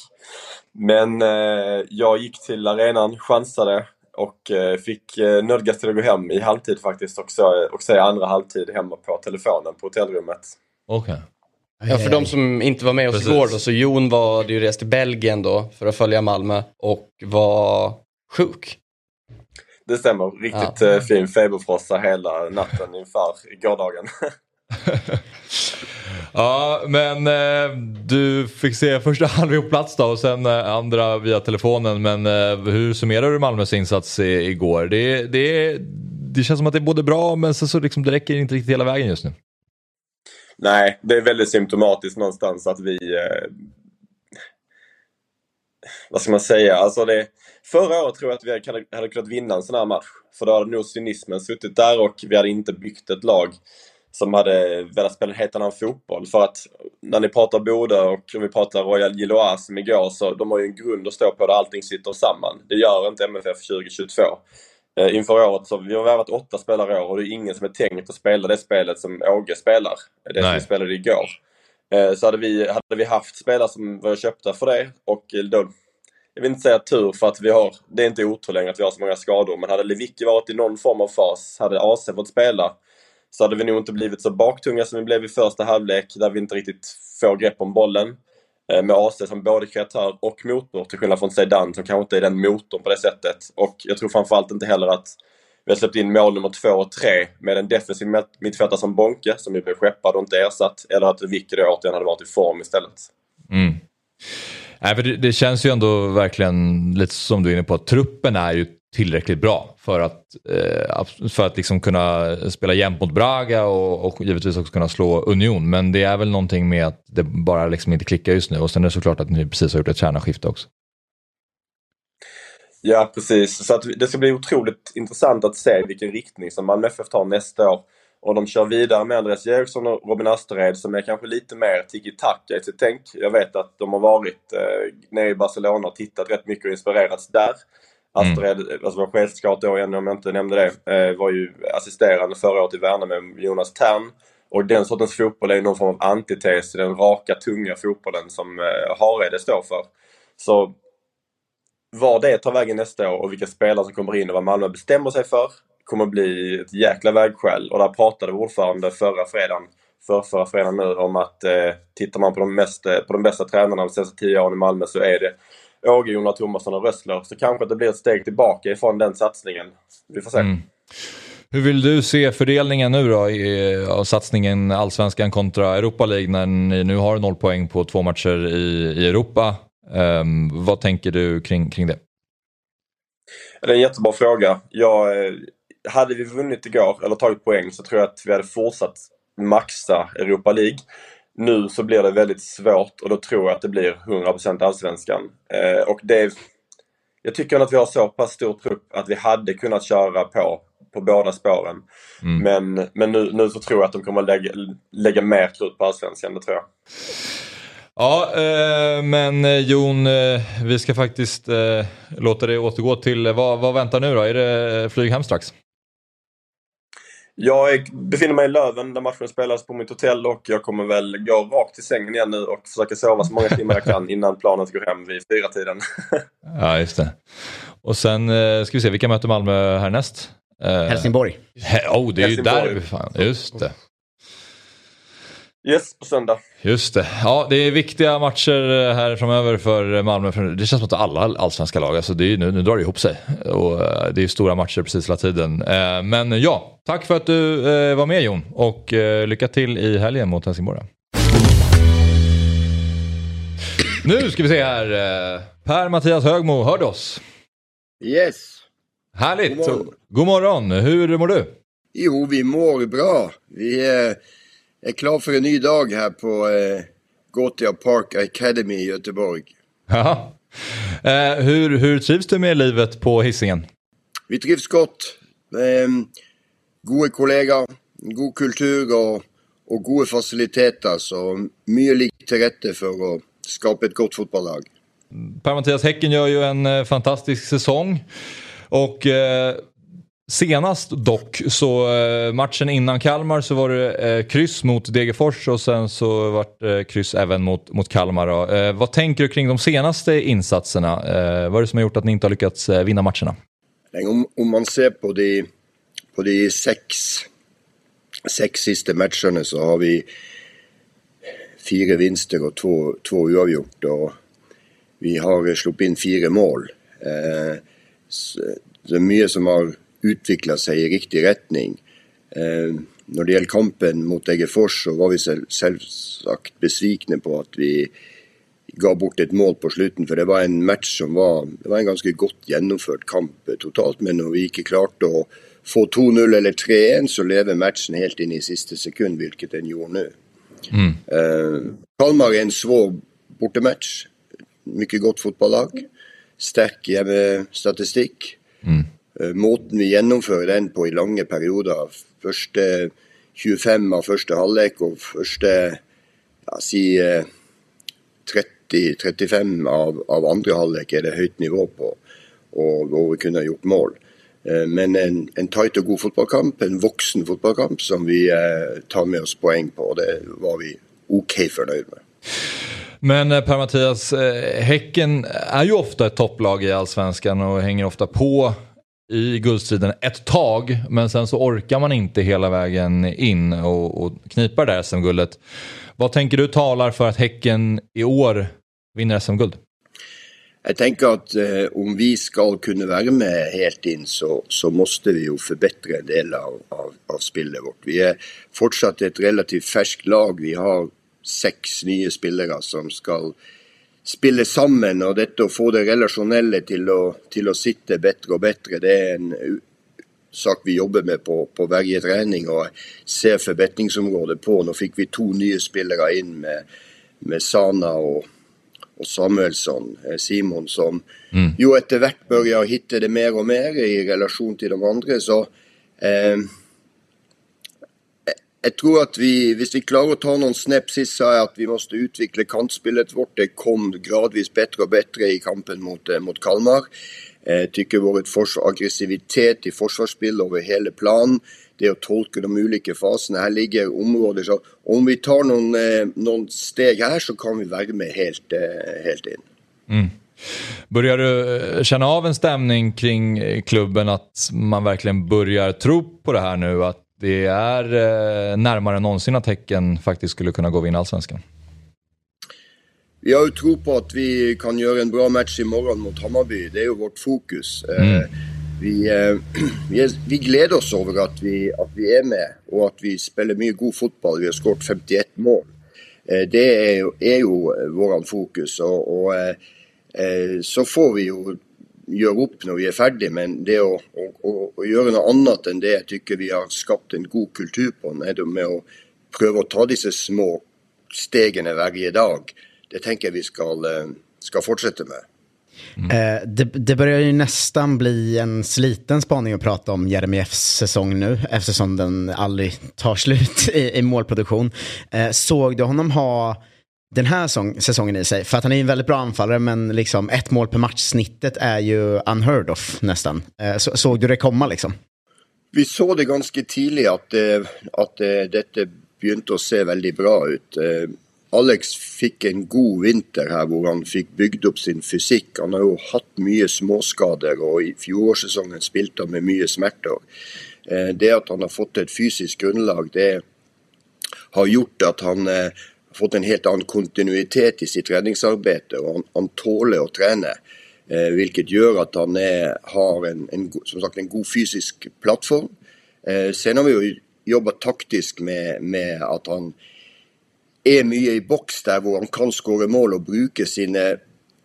Speaker 5: Men eh, jag gick till arenan, chansade och eh, fick eh, nödgas till att gå hem i halvtid faktiskt och, så, och se andra halvtid hemma på telefonen på hotellrummet.
Speaker 1: Okej.
Speaker 2: Ja, för de som inte var med oss
Speaker 1: Precis.
Speaker 2: igår då, så Jon var ju rest till Belgien då för att följa Malmö och var sjuk.
Speaker 5: Det stämmer. Riktigt eh, fin feberfrossa hela natten inför gårdagen.
Speaker 1: Ja, men eh, du fick se första halvlek på plats då och sen eh, andra via telefonen. Men eh, hur summerar du Malmös insats i, igår? Det, det, det känns som att det är både bra men så, så liksom, det räcker inte riktigt hela vägen just nu.
Speaker 5: Nej, det är väldigt symptomatiskt någonstans att vi... Eh, vad ska man säga? Alltså det, förra året tror jag att vi hade, kunnat vinna en sån här match. För då hade nog cynismen suttit där och vi hade inte byggt ett lag som hade velat spela en helt annan fotboll. För att när ni pratar Bodö och om vi pratar Royal Gilloise som igår, så de har ju en grund att stå på där allting sitter samman. Det gör inte MFF 2022. Eh, inför året så vi har värvat åtta spelare i år och det är ingen som är tänkt att spela det spelet som Åge spelar. Det som vi spelade igår. Eh, så hade vi, hade vi haft spelare som var köpta för det och då jag vill inte säga tur för att vi har, det är inte otur längre att vi har så många skador, men hade Lewicki varit i någon form av fas, hade AC fått spela, så hade vi nog inte blivit så baktunga som vi blev i första halvlek, där vi inte riktigt får grepp om bollen. Eh, med AC som både kreatör och motor, till skillnad från Zeidan som kanske inte är den motorn på det sättet. Och jag tror framförallt inte heller att vi har släppt in mål nummer två och tre med en defensiv mittfältare som Bonke, som ju blev skeppad och inte ersatt, eller att Vicky då återigen hade varit i form istället.
Speaker 1: Mm. Nej, för det, det, känns ju ändå verkligen lite som du är inne på, att truppen är ju tillräckligt bra för att, eh, för att liksom kunna spela jämnt mot Braga och, och givetvis också kunna slå Union. Men det är väl någonting med att det bara liksom inte klickar just nu och sen är det såklart att ni precis har gjort ett kärnaskifte också.
Speaker 5: Ja, precis. Så att det ska bli otroligt intressant att se vilken riktning som Malmö FF tar nästa år. Och de kör vidare med Andreas Eriksson och Robin Astered som är kanske lite mer tiki-taka i sitt tänk. Jag vet att de har varit eh, nere i Barcelona och tittat rätt mycket och inspirerats där. Mm. Astered, mm. alltså vår chefscout då igen om jag inte nämnde det, eh, var ju assisterande förra året i Värnamo med Jonas Tern. Och den sortens fotboll är ju någon form av antites till den raka, tunga fotbollen som eh, Harede står för. Så var det tar vägen nästa år och vilka spelare som kommer in och vad Malmö bestämmer sig för kommer bli ett jäkla vägskäl. Och där pratade ordförande förra fredagen, för förra fredagen nu, om att eh, tittar man på de, mest, eh, på de bästa tränarna de senaste tio åren i Malmö så är det Åge, Jonas Tomasson och Rössler. Så kanske det blir ett steg tillbaka ifrån den satsningen. Vi får se. Mm.
Speaker 1: Hur vill du se fördelningen nu då i, av satsningen Allsvenskan kontra Europa League när ni nu har noll poäng på två matcher i, i Europa? Um, vad tänker du kring, kring det?
Speaker 5: Det är en jättebra fråga. Jag, eh, hade vi vunnit igår, eller tagit poäng, så tror jag att vi hade fortsatt maxa Europa League. Nu så blir det väldigt svårt och då tror jag att det blir 100% Allsvenskan. Eh, och det, jag tycker att vi har så pass stor trupp att vi hade kunnat köra på på båda spåren. Mm. Men, men nu, nu så tror jag att de kommer lägga, lägga mer krut på Allsvenskan, det tror jag.
Speaker 1: Ja, eh, men eh, Jon, eh, vi ska faktiskt eh, låta dig återgå till, vad, vad väntar nu då? Är det flyg hem strax?
Speaker 5: Jag befinner mig i Löven där matchen spelas på mitt hotell och jag kommer väl gå rakt till sängen igen nu och försöka sova så många timmar jag kan innan planet går hem vid fyra tiden.
Speaker 1: ja, just det. Och sen ska vi se, vilka möter Malmö härnäst?
Speaker 3: Helsingborg.
Speaker 1: He oh, det är Helsingborg. ju derby. Just det.
Speaker 5: Yes, på söndag.
Speaker 1: Just det. Ja, det är viktiga matcher eh, här framöver för Malmö. Det känns som att alla allsvenska lag, alltså det är, nu, nu drar det ihop sig. Och eh, det är stora matcher precis hela tiden. Eh, men ja, tack för att du var med Jon och lycka till i helgen mot Helsingborg. Nu ska vi se här. Per-Mattias Högmo, hör du oss?
Speaker 6: Yes.
Speaker 1: Härligt. God morgon. God morgon. Hur mår du?
Speaker 6: Jo, vi mår bra. Vi är är klar för en ny dag här på eh, Gothia Park Academy i Göteborg.
Speaker 1: Ja. Eh, hur, hur trivs du med livet på hissingen?
Speaker 6: Vi trivs gott. Eh, gode kollegor, god kultur och, och gode faciliteter. Så mycket ligger till rätta för att skapa ett gott fotbollslag.
Speaker 1: Per-Mattias Häcken gör ju en eh, fantastisk säsong. Och eh, Senast dock, så eh, matchen innan Kalmar så var det eh, kryss mot Degerfors och sen så var det eh, kryss även mot, mot Kalmar. Eh, vad tänker du kring de senaste insatserna? Eh, vad är det som har gjort att ni inte har lyckats eh, vinna matcherna?
Speaker 6: Om, om man ser på de, på de sex, sex sista matcherna så har vi fyra vinster och två, två oavgjort och vi har släppt in fyra mål. Så det är mycket som har utveckla sig i riktig riktning. Eh, när det gäller kampen mot Degerfors så var vi självsagt besvikna på att vi gav bort ett mål på slutet för det var en match som var, det var en ganska gott genomförd kamp totalt men när vi inte klarte att få 2-0 eller 3-1 så lever matchen helt in i sista sekund vilket den gjorde nu. Mm. Eh, Kalmar är en svår bortamatch. Mycket gott fotbollslag. Stark statistik. Mm. Eh, måten vi gjennomfører den på i lange perioder. Første 25 av første halvlek og første ja, si eh, 30-35 av, av andre halvlek er det høyt nivå på, og hvor vi kunne gjort mål. Eh, men en, en tight og god fotballkamp, en voksen fotballkamp som vi tar med oss poeng på. og Det var vi OK fornøyd med.
Speaker 1: Men Per Mathias, Häcken är ju ofta ett topplag i allsvenskan och hänger ofta på i guldstriden ett tag, men sen så orkar man inte hela vägen in och, och knipar det SM-guldet. Vad tänker du talar för att Häcken i år vinner SM-guld?
Speaker 6: Jag tänker att eh, om vi ska kunna vara med helt in så, så måste vi ju förbättra en del av, av, av spelet vårt. Vi är fortsatt ett relativt färskt lag. Vi har sex nya spelare som ska spille sammen. Og dette å få det relasjonelle til å, til å sitte bedre og bedre, det er en sak vi jobber med på, på vergetrening og ser forbedringsområdet på. Nå fikk vi to nye spillere inn med, med Sana og, og Samuelsson, eh, Simon, som mm. jo etter hvert begynner å hitte det mer og mer i relasjon til de andre. Så eh, jeg tror at vi, Hvis vi klarer å ta noen snäpp sist, sa jeg at vi måste utvikle kantspillet vårt. Det kom gradvis bättre och bättre i kampen mot, eh, mot Kalmar. Eh, jeg tycker vår aggressivitet i forsvarsspill över hela planen, det å tolke de olika faserna. Här ligger områder så Om vi tar noen, eh, noen steg här så kan vi vara med helt, helt inn.
Speaker 1: Mm. Börjar du känna av en stämning kring klubben att man verkligen börjar tro på det här nu? Att det är eh, närmare än någonsin att Häcken faktiskt skulle kunna gå och vinna allsvenskan.
Speaker 6: Vi har ju tro på att vi kan göra en bra match imorgon mot Hammarby. Det är ju vårt fokus. Eh, mm. Vi, eh, vi, gläder oss över att vi, att vi är med och att vi spelar mycket god fotboll. Vi har skåret 51 mål. Det är, är ju våran fokus. Och, och så får vi ju gjøre opp når vi er ferdig, men det å, å, å, gjøre noe annet enn det jeg tykker vi har skapt en god kultur på, med å prøve å ta disse små stegene hver dag, det tenker jeg vi skal, eh, skal fortsette med.
Speaker 3: Mm. Eh, det, det, börjar ju nästan bli en sliten spaning att prata om Jeremieffs säsong nu eftersom den aldrig tar slut i, i målproduktion. Eh, såg du honom ha den här sång, säsongen i sig. För att han är en väldigt bra anfallare men liksom ett mål per match-snittet är ju unheard of nästan. Eh, så, såg du det komma liksom?
Speaker 6: Vi såg det ganska tidigt att, eh, att eh, detta började att se väldigt bra ut. Alex fick en god vinter här där han fick byggt upp sin fysik. Han har ju haft mycket småskador och i fjolårssäsongen spelade han med mycket smärtor. Det att han har fått ett fysiskt grundlag det har gjort att han fått en helt annan kontinuitet i sitt räddningsarbete och han, han tåler att träna. Eh, vilket gör att han är, har en, en, som sagt, en god fysisk plattform. Eh, sen har vi ju jobbat taktiskt med, med att han är mycket i box där hvor han kan skåre mål och bruka sin eh,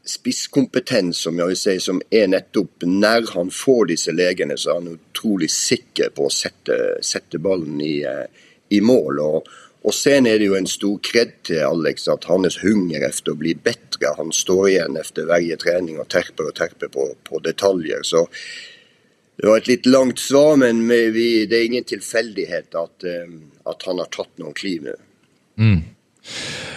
Speaker 6: spisskompetens som jag vill säga som är nettopp när han får dessa lägena så är han otroligt säker på att sätta, sätta bollen i, eh, i mål. Och, och sen är det ju en stor cred till Alex att hans hunger efter att bli bättre. Han står igen efter varje träning och terper och terper på, på detaljer. Så det var ett lite långt svar men vi, det är ingen tillfällighet att, eh, att han har tagit någon kliv nu.
Speaker 1: Mm.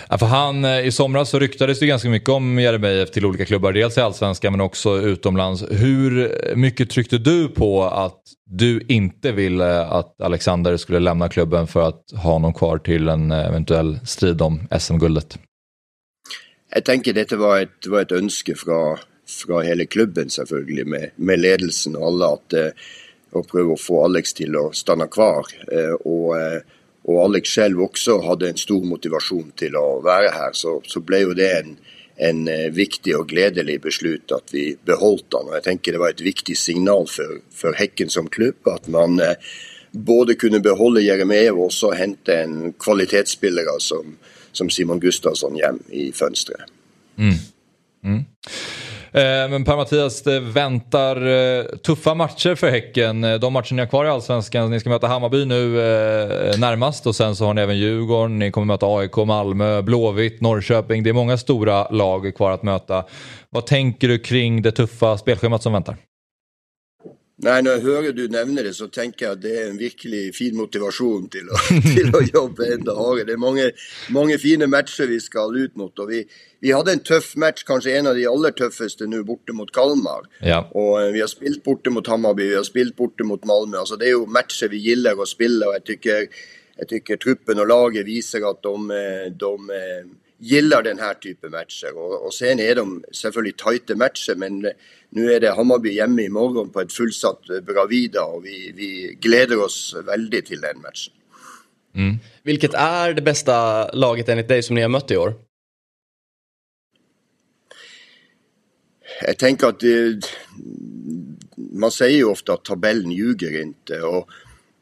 Speaker 1: Ja, för han, eh, I somras så ryktades det ganska mycket om Jeremejeff till olika klubbar, dels i Allsvenskan men också utomlands. Hur mycket tryckte du på att du inte ville att Alexander skulle lämna klubben för att ha honom kvar till en eventuell strid om SM-guldet?
Speaker 6: Jag tänker detta var ett, var ett önske från, från hela klubben selvfølgelig, med, med ledelsen och alla att, eh, att försöka få Alex till att stanna kvar. Eh, och, eh, och Alex själv också hade en stor motivation till att vara här så, så blev det en, en eh, viktig och glädjelig beslut att vi behållit honom. Jag tänker det var ett viktigt signal för, för Häcken som klubb att man eh, både kunde behålla Jeremejeff och så hämta en kvalitetsspelare som, som Simon Gustafsson hem i fönstret.
Speaker 1: Mm. Mm. Eh, men Per-Mattias, det väntar eh, tuffa matcher för Häcken. Eh, de matcher ni har kvar i Allsvenskan, ni ska möta Hammarby nu närmast och sen så har ni även Djurgården, ni kommer möta AIK, Malmö, Blåvitt, Norrköping. Det är många stora lag kvar att möta. Vad tänker du kring det tuffa spelschemat som väntar?
Speaker 6: Nei, Når jeg hører du nevner det, så tenker jeg at det er en virkelig fin motivasjon til å, til å jobbe enda hardere. Det er mange, mange, fine matcher vi skal ut mot. og vi, vi, hadde en tøff match, kanskje en av de aller tøffeste nå, borte mot Kalmar.
Speaker 1: Ja.
Speaker 6: Og uh, Vi har spilt borte mot Hammarby, vi har spilt borte mot Malmö. altså Det er jo matcher vi gilder å spille. og jeg tykker, jeg tykker truppen og laget viser at de, eh, de eh, gillar den här typen matcher. Och, och sen är de selvfølgelig tajta matcher, men nu är det Hammarby hjemme i morgon på ett fullsatt Bravida och vi, vi gläder oss väldigt till den matchen.
Speaker 2: Mm. Vilket är det bästa laget enligt dig som ni har mött i år?
Speaker 6: Jag tänker att det, man säger ju ofta att tabellen ljuger inte. Och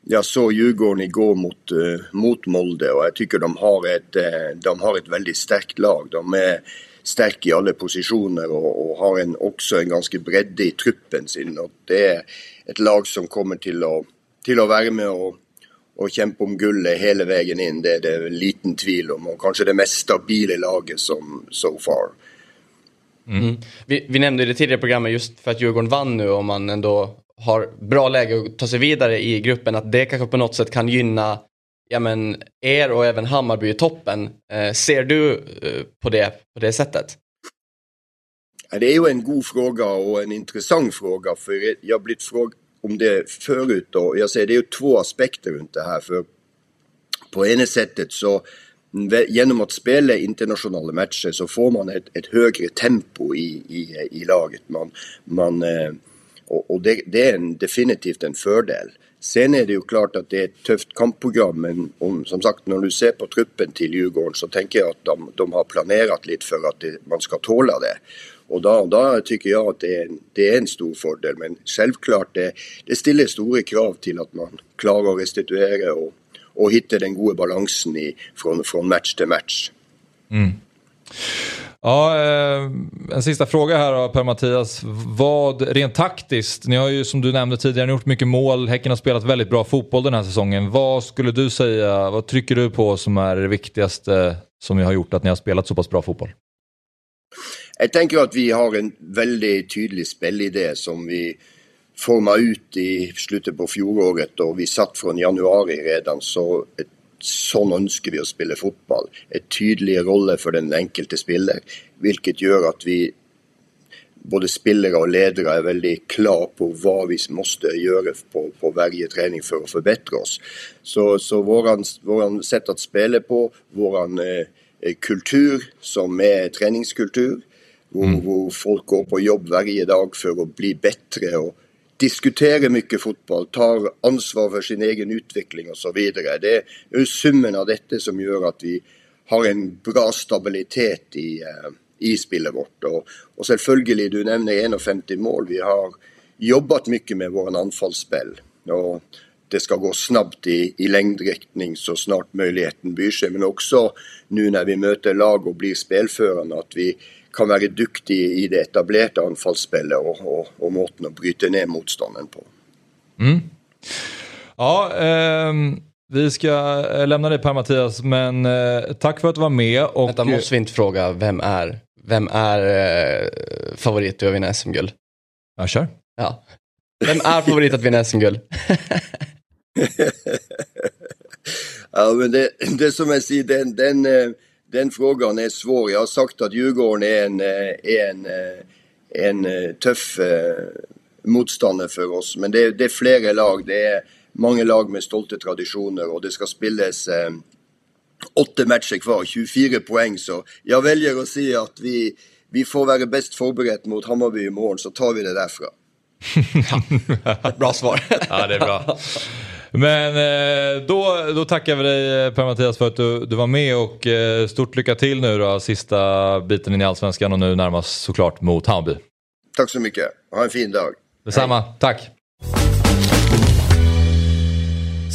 Speaker 6: jag såg Djurgården igår mot, eh, mot Molde och jag tycker de har ett, eh, de har ett väldigt starkt lag. De är starka i alla positioner och, och har en, också en ganska bredd i truppen sin. Och det är ett lag som kommer till att, till att vara med och, och kämpa om guldet hela vägen in. Det är det liten tvivel om och kanske det mest stabila laget som so far.
Speaker 2: Mm. Vi, vi, nämnde i det tidigare programmet just för att Djurgården vann nu och man ändå har bra läge att ta sig vidare i gruppen, att det kanske på något sätt kan gynna ja, men, er och även Hammarby i toppen. Eh, ser du eh, på, det, på det sättet?
Speaker 6: Det är ju en god fråga och en intressant fråga för jag har blivit frågad om det förut och jag säger det är ju två aspekter runt det här för på ena sättet så genom att spela internationella matcher så får man ett, ett högre tempo i, i, i laget. Man, man eh, och, och det, det, är en, definitivt en fördel. Sen är det ju klart att det är ett tufft kampprogram men om, som sagt när du ser på truppen till Djurgården så tänker jag att de, de har planerat lite för att det, man ska tåla det. Och då, då tycker jag att det är, en, det är en stor fördel men självklart det, det ställer stora krav till att man klarar att restituera och, och hitta den goda balansen i, från, från match till match.
Speaker 1: Mm. Ja, eh, en sista fråga här då Per-Mattias. Vad rent taktiskt, ni har ju som du nämnde tidigare gjort mycket mål, Häcken har spelat väldigt bra fotboll den här säsongen. Vad skulle du säga, vad trycker du på som är det viktigaste som har gjort att ni har spelat så pass bra fotboll?
Speaker 6: Jag tänker att vi har en väldigt tydlig spelidé som vi formade ut i slutet på fjolåret och vi satt från januari redan. Så ett sånn ønsker vi å spille fotball. Et tydelige rolle for den enkelte spiller, hvilket gjør at vi både spillere og ledere er veldig klar på hva vi måste gjøre på, på hver trening for å forbedre oss. Så, så vår sett å spille på, vår eh, kultur som treningskultur, hvor, mm. hvor, folk går på jobb hver dag for å bli bedre og diskuterar mycket fotboll, tar ansvar för sin egen utveckling och så vidare. Det är summen av detta som gör att vi har en bra stabilitet i, eh, i spelet vårt. Och, och selvfølgelig, du nämner 51 mål. Vi har jobbat mycket med vår anfallsspel. Och det ska gå snabbt i, i längdriktning så snart möjligheten byr sig. Men också nu när vi möter lag och blir spelförande att vi kan være duktig i det etablerte anfallsspillet och, och, och måten att bryta ner motståndaren på.
Speaker 1: Mm. Ja, eh, vi ska eh, lämna dig Per-Mattias, men eh, tack för att du var med. Och...
Speaker 2: Vänta, måste vi inte fråga, vem är, vem är eh, favorit att vinna SM-guld?
Speaker 1: Ja, kör.
Speaker 2: Ja. Vem är favorit att vinna SM-guld?
Speaker 6: ja, men det, det som jag säger, den, den eh, den frågan är svår. Jag har sagt att Djurgården är en, eh, är en, eh, en eh, tuff motståndare för oss. Men det, det, är flera lag. Det är många lag med stolta traditioner och det ska spelas åtta matcher kvar, 24 poäng. Så jag väljer att säga att vi, vi får vara bäst förberedda mot Hammarby imorgon så tar vi det därifrån.
Speaker 2: bra svar.
Speaker 1: ja, det är bra. Men eh, då, då tackar vi dig eh, Per-Mattias för att du, du var med och eh, stort lycka till nu då sista biten in i Allsvenskan och nu närmast såklart mot Hammarby.
Speaker 6: Tack så mycket. Ha en fin dag.
Speaker 1: Detsamma. Hej. Tack.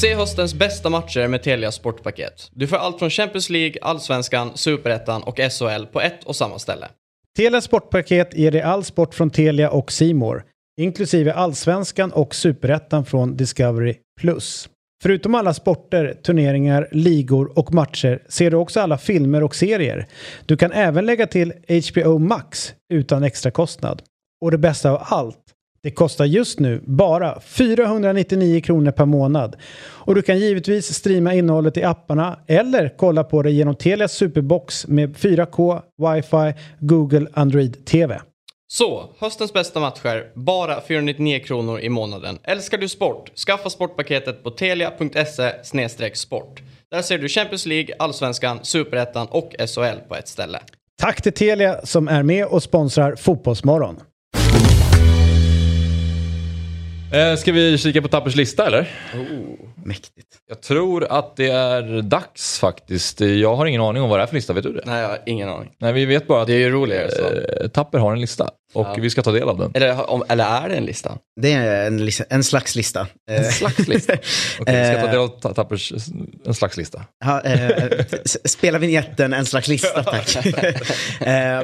Speaker 2: Se höstens bästa matcher med Telia Sportpaket. Du får allt från Champions League, Allsvenskan, Superettan och SHL på ett och samma ställe.
Speaker 7: Telia Sportpaket ger dig all sport från Telia och Simor inklusive allsvenskan och superettan från Discovery+. Förutom alla sporter, turneringar, ligor och matcher ser du också alla filmer och serier. Du kan även lägga till HBO Max utan extra kostnad. Och det bästa av allt, Det kostar just nu bara 499 kronor per månad. Och du kan givetvis streama innehållet i apparna eller kolla på det genom Telias Superbox med 4K, wifi, Google Android TV.
Speaker 2: Så, höstens bästa matcher, bara 499 kronor i månaden. Älskar du sport? Skaffa sportpaketet på telia.se sport. Där ser du Champions League, Allsvenskan, Superettan och SHL på ett ställe.
Speaker 7: Tack till Telia som är med och sponsrar Fotbollsmorgon.
Speaker 1: Eh, ska vi kika på Tappers lista eller?
Speaker 3: Mäktigt.
Speaker 1: Jag tror att det är dags faktiskt. Jag har ingen aning om vad det är för lista, vet du det?
Speaker 2: Nej, jag har ingen aning.
Speaker 1: Nej, vi vet bara att
Speaker 2: Det är ju roligare så.
Speaker 1: eh, Tapper har en lista och
Speaker 2: Ja.
Speaker 1: vi ska ta del av den.
Speaker 2: Eller, om, eller är det en lista?
Speaker 3: Det är en, lista, en slags lista. En
Speaker 2: slags lista?
Speaker 1: Okej, vi ska ta
Speaker 3: Eh,
Speaker 1: del av Ta- Tappers en slags lista.
Speaker 3: Ja, eh, spela vignetten, en slags lista tack. eh,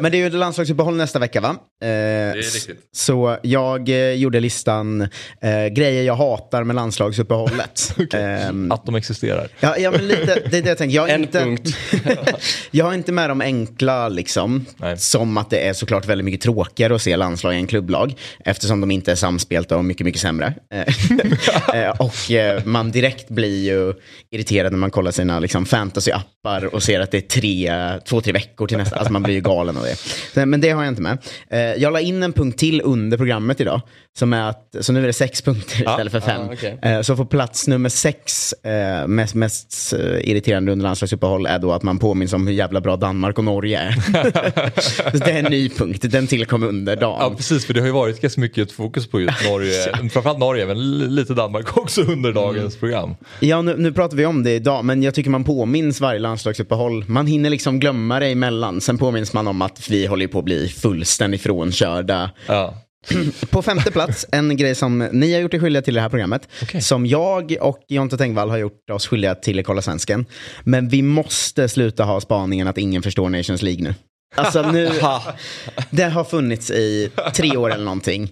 Speaker 3: men det är ju landslagsuppehåll nästa vecka va? Eh, det
Speaker 1: är riktigt.
Speaker 3: Så jag eh, gjorde listan eh, grejer jag hatar med landslagsuppehållet. Ehm,
Speaker 1: Att de existerar.
Speaker 3: Ja, ja men lite, det är det jag tänker. Jag har
Speaker 2: En
Speaker 3: inte,
Speaker 2: punkt.
Speaker 3: jag har inte med de enkla liksom.
Speaker 1: Nej.
Speaker 3: Som att det är såklart väldigt mycket tråkigare att se landslag än klubblag. Eftersom de inte är samspelta och mycket, mycket sämre. Eh, och eh, man direkt blir ju irriterad när man kollar sina liksom, fantasy-appar och ser att det är tre, två, tre veckor till nästa. Alltså man blir ju galen av det. Men det har jag inte med. Eh, jag la in en punkt till under programmet idag. Som är att, så nu är det sex punkter istället för fem.
Speaker 2: Ah.
Speaker 3: Eh, Så på plats nummer sex, eh, mest, mest eh, irriterande under landslagsuppehåll är då att man påminns om hur jävla bra Danmark och Norge är. Det är en ny punkt, den tillkom under
Speaker 1: Ja,
Speaker 3: dagen.
Speaker 1: precis. För det har ju varit ganska mycket fokus på just Norge. Framförallt Norge, men li- lite Danmark också under dagens program.
Speaker 3: Ja, nu, nu pratar vi om det idag, men jag tycker man påminns varje landslagsuppehåll. Man hinner liksom glömma det emellan. Sen påminns man om att vi håller på att bli fullständigt frånkörda.
Speaker 1: Ja.
Speaker 3: På femte plats, en grej som ni har gjort er skyldiga till i det här programmet.
Speaker 1: Okej.
Speaker 3: Som jag och Jonte Tengvall har gjort oss skyldiga till i Kolla Svensken. Men vi måste sluta ha spaningen att ingen förstår Nations League nu. Alltså nu, det har funnits i tre år eller någonting.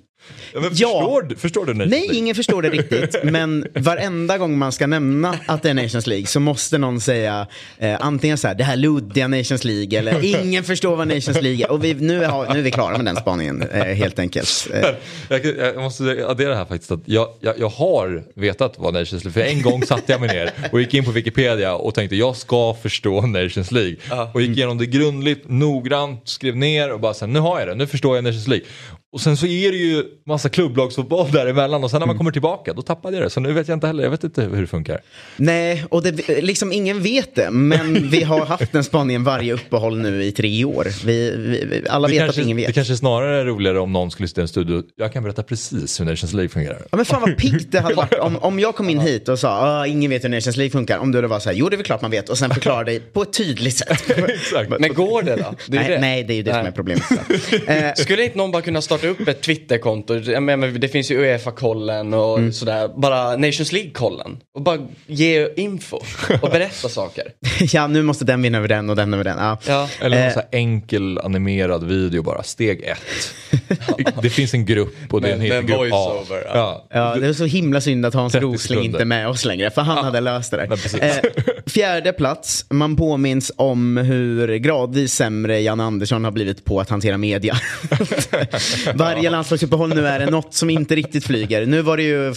Speaker 1: Ja, men
Speaker 3: Ja.
Speaker 1: förstår, du- förstår du Nations
Speaker 3: Nej,
Speaker 1: League?
Speaker 3: ingen förstår det riktigt. Men varenda gång man ska nämna att det är Nations League så måste någon säga eh, antingen så här, det här luddiga Nations League eller ingen förstår vad Nations League är. Och vi, nu, har, nu är vi klara med den spaningen eh, helt enkelt. Eh,
Speaker 1: Jag, jag måste addera här faktiskt att jag, jag, jag har vetat vad Nations League, för en gång satte jag mig ner och gick in på Wikipedia och tänkte jag ska förstå Nations League. Och gick igenom det grundligt, noggrant, skrev ner och bara sen nu har jag det, nu förstår jag Nations League. Och sen så är det ju massa klubblagsfotboll däremellan och sen när man kommer tillbaka då tappade jag det. Så nu vet jag inte heller, jag vet inte hur det funkar.
Speaker 3: Nej, och det, liksom ingen vet det. Men vi har haft den spaningen varje uppehåll nu i tre år. Vi, vi, alla
Speaker 1: Det
Speaker 3: vet
Speaker 1: kanske,
Speaker 3: att ingen
Speaker 1: det
Speaker 3: vet.
Speaker 1: kanske snarare är roligare om någon skulle sitta i en studio. Jag kan berätta precis hur Nations League fungerar.
Speaker 3: Ja, men fan vad piggt det hade varit om, om jag kom in hit och sa ah, ingen vet hur Nations League funkar. Om du då var så här, jo det är väl klart man vet. Och sen förklarade det på ett tydligt sätt.
Speaker 1: Exakt.
Speaker 2: Men går det då? Det är
Speaker 3: nej,
Speaker 2: det.
Speaker 3: nej, det är ju det som
Speaker 2: Nej.
Speaker 3: är problemet. Eh,
Speaker 2: Skulle inte någon bara kunna starta upp ett Twitterkonto? Jag menar, Det finns ju Uefa-kollen och sådär. Bara Nations League-kollen. Och bara ge info och berätta saker.
Speaker 3: ja, nu måste den vinna över den och den över den. Ja.
Speaker 2: Ja.
Speaker 1: Eller någon
Speaker 3: Eh.
Speaker 1: så enkel animerad video bara, steg ett. det finns en grupp och det är en
Speaker 2: med
Speaker 1: grupp A.
Speaker 2: voiceover, ja.
Speaker 1: Ja.
Speaker 3: Ja, det är så himla synd att Hans
Speaker 1: 30
Speaker 3: Rosling inte är med oss längre, för han hade löst det
Speaker 1: men
Speaker 3: där. Eh, fjärde plats, man påminns om hur gradvis sämre Jan Andersson har blivit på att hantera media. Varje landslagsuppehåll nu är det något som inte riktigt flyger. Nu var det ju eh,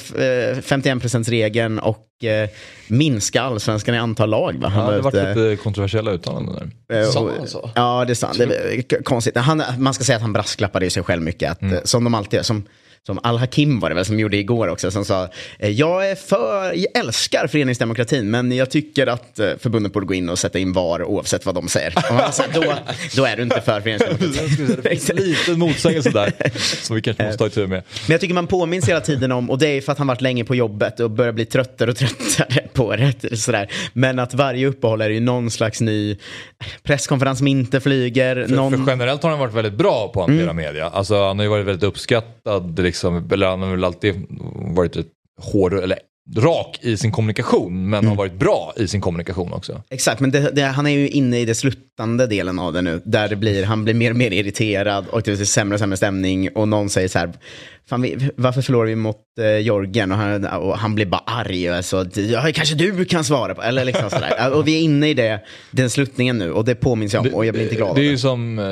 Speaker 3: 51%-regeln och eh, minska allsvenskan i antal lag. Va?
Speaker 1: Ja, det har varit lite kontroversiella uttalanden där.
Speaker 3: Eh,
Speaker 2: Sa han så?
Speaker 3: Ja, det är sant. Det är konstigt. Han, man ska säga att han brasklappade ju sig själv mycket. Att, eh, Som de alltid gör. Som, som Al-Hakim var det väl som gjorde igår också. Som sa, eh, jag är för, jag älskar föreningsdemokratin men jag tycker att eh, förbundet borde gå in och sätta in VAR oavsett vad de säger. Sa, då, då är du inte för föreningsdemokratin.
Speaker 1: Det finns en liten motsägelse där som vi kanske måste ta itu med.
Speaker 3: Men jag tycker man påminns hela tiden om, och det är för att han varit länge på jobbet och börjar bli tröttare och tröttare på det. Sådär. Men att varje uppehåll är ju någon slags ny presskonferens som inte flyger.
Speaker 1: För,
Speaker 3: någon...
Speaker 1: för generellt har han varit väldigt bra på att hantera media. Alltså, han har ju varit väldigt uppskattad, liksom, eller han har väl alltid varit ett hård, eller rak i sin kommunikation, men har varit bra i sin kommunikation också.
Speaker 3: Exakt, men det, det, han är ju inne i det slut, skrattande delen av det nu. Där det blir, han blir mer och mer irriterad och det blir sämre och sämre stämning. Och någon säger så här, Fan, vi, varför förlorar vi mot eh, Jorgen? Och han, och han blir bara arg. Alltså, ja, kanske du kan svara på. Eller liksom sådär. och vi är inne i det, den sluttningen nu och det påminns jag om och jag blir inte glad
Speaker 1: Det är ju som eh,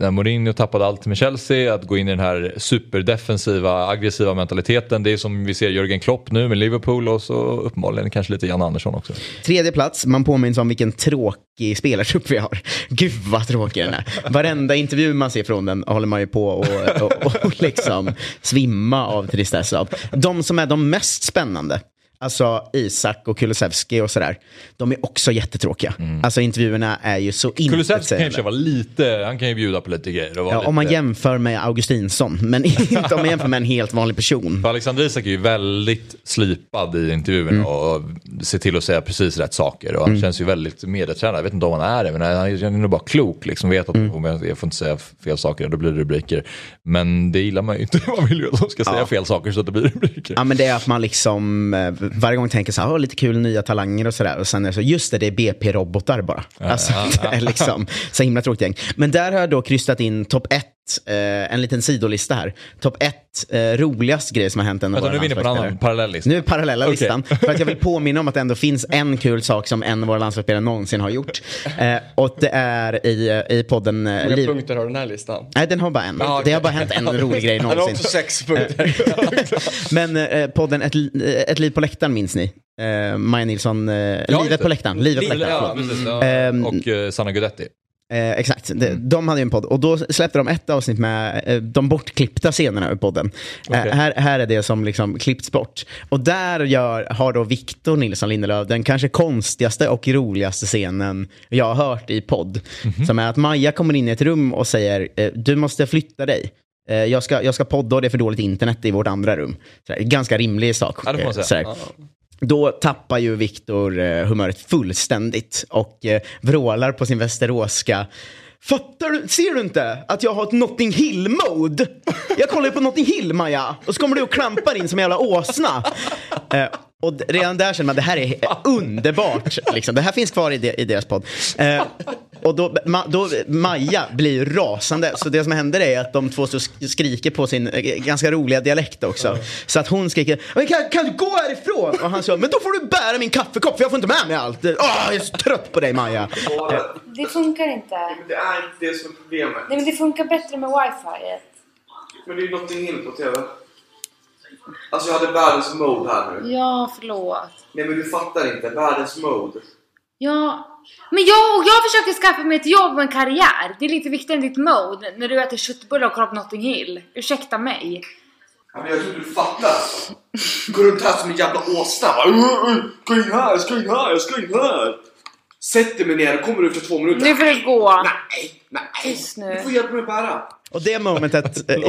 Speaker 1: när Mourinho tappade allt med Chelsea, att gå in i den här superdefensiva, aggressiva mentaliteten. Det är som vi ser Jörgen Klopp nu med Liverpool och så uppenbarligen kanske lite Jan Andersson också.
Speaker 3: Tredje plats, man påminns om vilken tråkig spelartrupp vi har. Gud vad tråkig den är. Varenda intervju man ser från den håller man ju på och, och, och, liksom svimma av tristess av. De som är de mest spännande, alltså Isak och Kulusevski och sådär, de är också jättetråkiga. Alltså intervjuerna är ju så
Speaker 1: Kulusevski
Speaker 3: intetsägande.
Speaker 1: ju vara lite, han kan ju bjuda på lite grejer.
Speaker 3: Ja,
Speaker 1: lite...
Speaker 3: om man jämför med Augustinsson, men inte om man jämför med en helt vanlig person.
Speaker 1: För Alexander Isak är ju väldigt slipad i intervjuerna
Speaker 3: Mm.
Speaker 1: och ser till att säga precis rätt saker. Och han känns ju väldigt medietränad. Jag vet inte om han är det, men han är nog bara klok. Liksom. Vet att
Speaker 3: Mm.
Speaker 1: jag, får inte säga fel saker, då blir det rubriker. Men det gillar man ju inte. Man vill ju att de ska säga fel saker så att det blir rubriker.
Speaker 3: Ja men det är att man liksom eh, varje gång tänker så här, "Åh, lite kul nya talanger och sådär. Och sen är det så, just det, det är BP-robotar bara. alltså det är liksom så himla tråkigt gäng. Men där har jag då krystat in topp ett, eh, en liten sidolista här. Topp ett, eh, roligast grej som har hänt en av våra
Speaker 1: nu är vi inne på en annan parallell lista.
Speaker 3: Nu är parallella
Speaker 1: Okej.
Speaker 3: listan. För att jag vill påminna om att det ändå finns en kul sak som en av våra landslagsspelare någonsin har gjort. Eh, och det är i, i podden... Eh,
Speaker 2: Hur många
Speaker 3: Liv...
Speaker 2: punkter har den här listan?
Speaker 3: Nej, den har bara en.
Speaker 2: Ja, okej.
Speaker 3: Det har bara hänt en rolig grej
Speaker 2: Han har
Speaker 3: någonsin.
Speaker 2: också sex punkter.
Speaker 3: Men eh, podden ett, Li- ett liv på läktaren minns ni? Eh, Maja Nilsson, eh,
Speaker 1: just
Speaker 3: Livet på läktaren. Livet på läktaren,
Speaker 1: ja, precis, ja.
Speaker 3: Ehm,
Speaker 1: Och eh, Sanna Guidetti.
Speaker 3: Eh, exakt, de, de hade ju en podd och då släppte de ett avsnitt med eh, de bortklippta scenerna ur podden. Eh,
Speaker 1: Okej.
Speaker 3: här, här är det som liksom klippts bort. Och där gör, har då Victor Nilsson Lindelöf den kanske konstigaste och roligaste scenen jag har hört i podd. Som är att Maja kommer in i ett rum och säger eh, du måste flytta dig. Eh, jag, ska, jag ska podda och det är för dåligt internet i vårt andra rum. Sådär, ganska rimlig sak.
Speaker 1: Ja, det får man
Speaker 3: eh,
Speaker 1: säga.
Speaker 3: Då tappar ju Viktor eh, humöret fullständigt och eh, vrålar på sin västeråska. Fattar du, ser du inte att jag har ett Notting Hill-mode? Jag kollar ju på Notting Hill, Maja. Och så kommer du och klampar in som en jävla åsna. Eh, och redan där känner man det här är underbart. Liksom. Det här finns kvar i, de, i deras podd. Eh, och då, ma, då, Maja blir ju rasande. Så det som händer är att de två skriker på sin eh, ganska roliga dialekt också. Så att hon skriker, "Men kan, kan du gå härifrån? Och han sa, men då får du bära min kaffekopp för jag får inte med mig allt. Åh, jag är så trött på dig Maja. Eh,
Speaker 8: Det funkar inte.
Speaker 9: Det är inte det som är problemet.
Speaker 8: Nej men det funkar bättre med wifi.
Speaker 9: Men det är ju Notting Hill på TV. Alltså jag hade världens mode här nu.
Speaker 8: Ja, förlåt.
Speaker 9: Nej men du fattar inte. Världens mode.
Speaker 8: Ja. Men jag, och jag försöker skaffa mig ett jobb och en karriär. Det är lite viktigare än ditt mode när du äter köttbullar och kollar på Notting Hill. Ursäkta mig.
Speaker 9: Ja, men jag tror du fattar alltså. Du går runt här som en jävla åsna. Bara, "Uh, uh, Ska in här, jag ska in här, jag ska in här. Sätt dig med ner kommer du efter två minuter.
Speaker 8: Nu får du gå.
Speaker 9: Nej, nej.
Speaker 8: Tyst nu.
Speaker 9: Du får hjälpa mig att bära.
Speaker 3: Och det momentet... eh,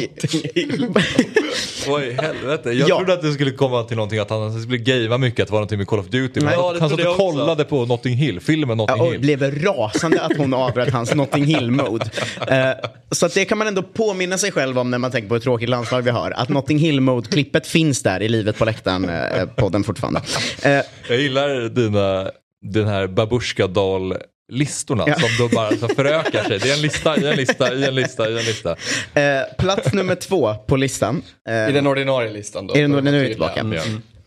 Speaker 1: Oj, helvete. Jag
Speaker 3: Ja.
Speaker 1: trodde att det skulle komma till någonting att han skulle gamea mycket, att det var någonting med Call of Duty. Men
Speaker 3: Ja,
Speaker 1: han satt och kollade på Notting Hill, filmen Notting
Speaker 3: Ja, och
Speaker 1: Hill.
Speaker 3: blev rasande att hon avbröt hans Notting Hill-mode. Eh, så att det kan man ändå påminna sig själv om när man tänker på hur tråkigt landslag vi har. Att Notting Hill-mode-klippet finns där i Livet på läktaren, eh, podden fortfarande. Eh,
Speaker 1: Jag gillar dina, den här babushka doll listorna
Speaker 3: Ja.
Speaker 1: som då bara som förökar sig. Det är en lista i en lista i en lista i en lista.
Speaker 3: eh, plats nummer två på listan. Eh,
Speaker 2: I den ordinarie listan då.
Speaker 3: Är vi
Speaker 2: tydliga.
Speaker 3: tillbaka?
Speaker 1: Ja.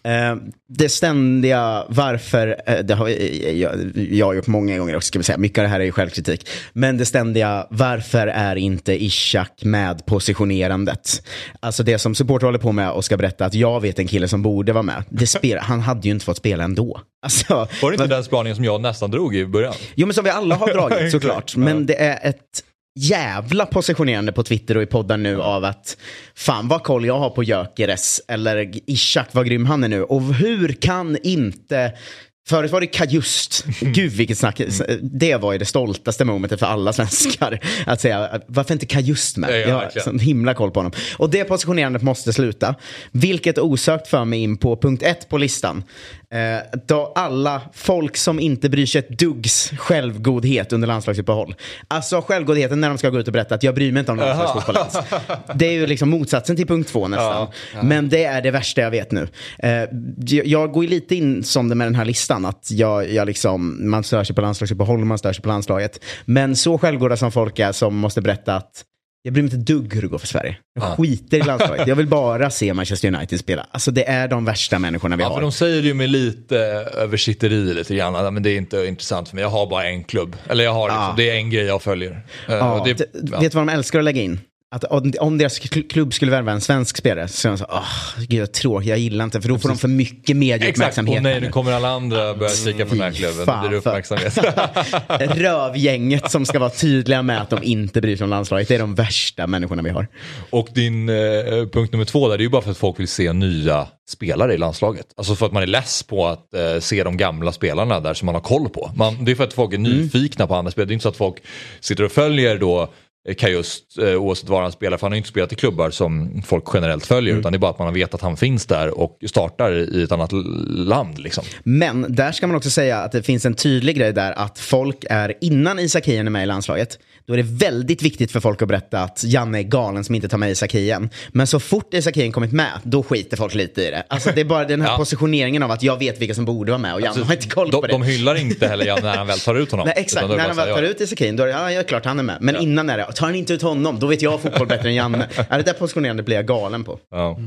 Speaker 3: Eh, det ständiga varför, eh, det har jag, jag, jag har gjort många gånger också ska vi säga, mycket av det här är ju självkritik. Men det ständiga varför är inte Ishak med positionerandet? Alltså det som supporter håller på med och ska berätta att jag vet en kille som borde vara med. Det spel, han hade ju inte fått spela ändå. Alltså,
Speaker 1: Var det inte den spaningen som jag nästan drog i början?
Speaker 3: Jo men som vi alla har dragit såklart. Men det är ett jävla positionerande på Twitter och i poddar nu av att fan vad koll jag har på Gyökeres eller Ishak vad grym han är nu. Och hur kan inte Förut var det Kajust. Gud vilket snack. Det var ju det stoltaste momentet för alla svenskar. Att säga, varför inte Kajust med?
Speaker 1: Ja, ja,
Speaker 3: jag har sån himla koll på honom. Och det positionerandet måste sluta. Vilket osökt för mig in på punkt ett på listan. Eh, då alla folk som inte bryr sig ett duggs självgodhet under landslagsuppehåll. Alltså självgodheten när de ska gå ut och berätta att jag bryr mig inte om landslagsfotboll. Det är ju liksom motsatsen till punkt två nästan. Men det är det värsta jag vet nu. Eh, jag, jag går ju lite in som det med den här listan. Att jag, jag liksom, man stör sig på landslagsuppehåll, man stör sig på landslaget. Men så självgoda som folk är som måste berätta att jag bryr mig inte ett dugg hur det går för Sverige. Jag
Speaker 1: Ja.
Speaker 3: skiter i landslaget. Jag vill bara se Manchester United spela. Alltså det är de värsta människorna vi
Speaker 1: Ja,
Speaker 3: har.
Speaker 1: för de säger ju med lite översitteri lite grann. "Ja, Men det är inte intressant för mig. Jag har bara en klubb. Eller jag har liksom, det är en grej jag följer. Och det, ja.
Speaker 3: Vet du vad de älskar att lägga in? Att om, om deras kl- klubb skulle värva en svensk spelare så är de så åh, gud jag tråkigt, jag gillar inte, för då får de för mycket
Speaker 1: Exakt,
Speaker 3: medieuppmärksamhet.
Speaker 1: och nej nu kommer alla andra börja kika på den här klubben. Då blir det uppmärksamhet.
Speaker 3: Rövgänget som ska vara tydliga med att de inte bryr sig om landslaget, det är de värsta människorna vi har.
Speaker 1: och din eh, punkt nummer två där, det är ju bara för att folk vill se nya spelare i landslaget. Alltså för att man är less på att eh, se de gamla spelarna där som man har koll på. Man, det är för att folk är
Speaker 3: Mm.
Speaker 1: nyfikna på andra spelare. Det är inte så att folk sitter och följer då Kajust eh, oavsett var han spelar, för han har ju inte spelat i klubbar som folk generellt följer,
Speaker 3: Mm.
Speaker 1: utan det är bara att man vet att han finns där och startar i ett annat land. Liksom.
Speaker 3: Men där ska man också säga att det finns en tydlig grej där att folk är, innan Isak Hien är med i landslaget, då är det väldigt viktigt för folk att berätta att Janne är galen som inte tar med Isak Hien. Men så fort Isak Hien kommit med, då skiter folk lite i det. Alltså det är bara den här
Speaker 1: Ja.
Speaker 3: positioneringen av att jag vet vilka som borde vara med och Janne
Speaker 1: Alltså,
Speaker 3: har inte koll
Speaker 1: de,
Speaker 3: på det.
Speaker 1: de hyllar inte heller Jan när han väl tar ut honom.
Speaker 3: Nej, exakt.
Speaker 1: är
Speaker 3: När han väl tar
Speaker 1: ja.
Speaker 3: ut Isak Hien, då är det, ja, ja, klart han är med. Men innan är det, tar han inte ut honom, då vet jag fotboll bättre än Janne. Ja, det där positionerandet blir jag galen på.
Speaker 1: Ja.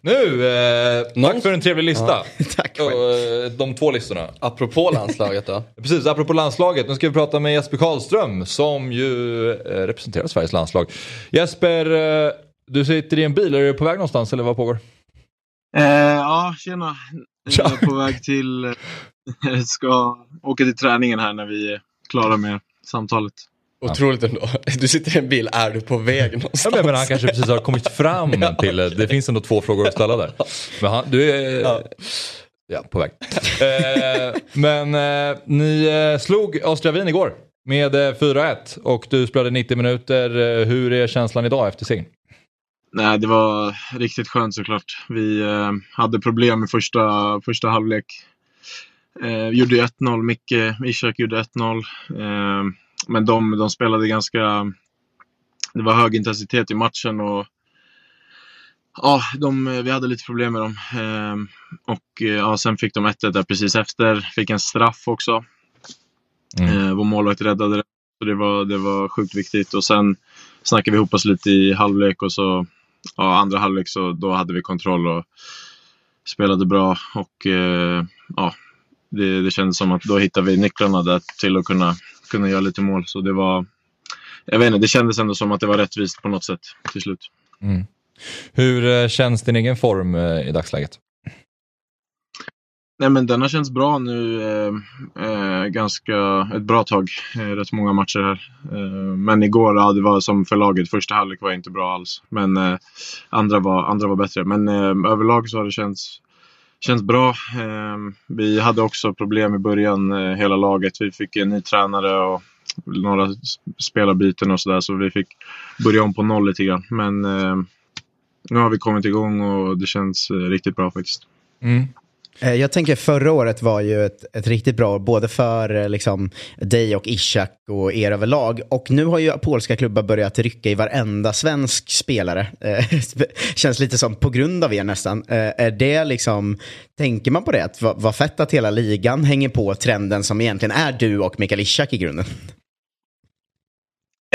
Speaker 1: Nu, eh, tack för en trevlig lista.
Speaker 3: Tack själv.
Speaker 1: eh, de två listorna.
Speaker 2: Apropå landslaget då.
Speaker 1: Precis, apropå landslaget. Nu ska vi prata med Jesper Karlström som ju eh, representerar Sveriges landslag. Jesper, eh, du sitter i en bil. Är du på väg någonstans eller vad pågår?
Speaker 10: Eh, ja, tjena.
Speaker 1: Tja.
Speaker 10: Jag är på väg till... eh, ska åka till träningen här när vi är klara med samtalet.
Speaker 2: Otroligt ändå. Du sitter i en bil, är du på väg
Speaker 1: Ja,
Speaker 2: någonstans?
Speaker 1: men, men han kanske precis har kommit fram till det. Det finns ändå två frågor att ställa där. Men han, du är ja. på väg. Eh, men eh, ni eh, slog Austria Wien igår med eh, 4-1 och du spelade 90 minuter. Eh, hur är känslan idag efter segern?
Speaker 10: Nej, det var riktigt skönt såklart. Vi eh, hade problem i första, första halvlek. Eh, gjorde ju 1-0, Micke Ishak gjorde 1-0. Eh, men de, de spelade ganska... Det var hög intensitet i matchen och ja, de, eh, vi hade lite problem med dem. Eh, och ja, sen fick de 1-1 där precis efter. Fick en straff också.
Speaker 1: Mm.
Speaker 10: Eh, vår målvakt räddade det. Så det var, det var sjukt viktigt. Och sen snackade vi ihop oss lite i halvlek och så ja, andra halvlek så då hade vi kontroll och spelade bra. Och eh, ja, det, det kändes som att då hittade vi nycklarna där till att kunna, kunna göra lite mål. Så det var, jag vet inte, det kändes ändå som att det var rättvist på något sätt till slut.
Speaker 1: Hur eh, känns din egen form i dagsläget?
Speaker 10: Nej men den har känts bra nu eh, eh, ganska ett bra tag. Eh, rätt många matcher här. Eh, men igår, ja, det var som för laget. Första halvlek var inte bra alls. Men eh, andra, var, andra var bättre. Men eh, överlag så har det känts, känts bra. Eh, vi hade också problem i början, eh, hela laget. Vi fick en ny tränare och några spelarbyten och sådär. Så vi fick börja om på noll lite grann. Men eh, nu har vi kommit igång och det känns eh, riktigt bra faktiskt. Mm.
Speaker 3: Eh, jag tänker förra året var ju ett, ett riktigt bra år, både för eh, liksom, dig och Ishak och er överlag. Och nu har ju polska klubbar börjat rycka i varenda svensk spelare. Eh, känns lite som på grund av er nästan. Är det liksom, tänker man på det? Att vad, vad fett att hela ligan hänger på trenden som egentligen är du och Mikael Ishak i grunden.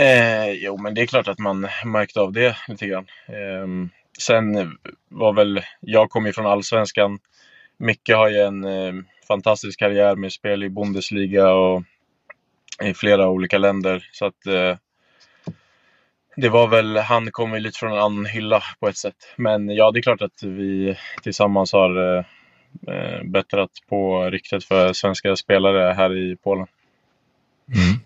Speaker 10: Eh, jo, men det är klart att man märkte av det lite grann. Eh, sen var väl, jag kom ju från allsvenskan. Micke har ju en eh, fantastisk karriär med spel i Bundesliga och i flera olika länder. Så att eh, det var väl, han kom ju lite från en annan hylla på ett sätt. Men ja, det är klart att vi tillsammans har eh, eh bättrat på ryktet för svenska spelare här i Polen. Mm.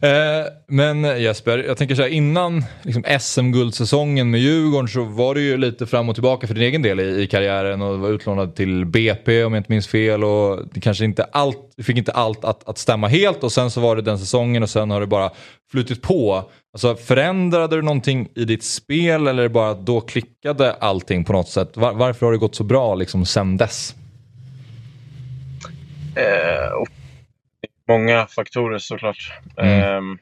Speaker 1: Eh, men Jesper, jag tänker så här innan liksom, SM-guldsäsongen med Djurgården så var det ju lite fram och tillbaka för din egen del i, i karriären och var utlånad till BP om jag inte minns fel och det kanske inte allt, du fick inte allt att, att stämma helt och sen så var det den säsongen och sen har det bara flutit på. Alltså förändrade du någonting i ditt spel eller bara att då klickade allting på något sätt? Var, varför har det gått så bra liksom sen dess?
Speaker 10: Eh, många faktorer såklart.
Speaker 1: Mm.
Speaker 10: Eh,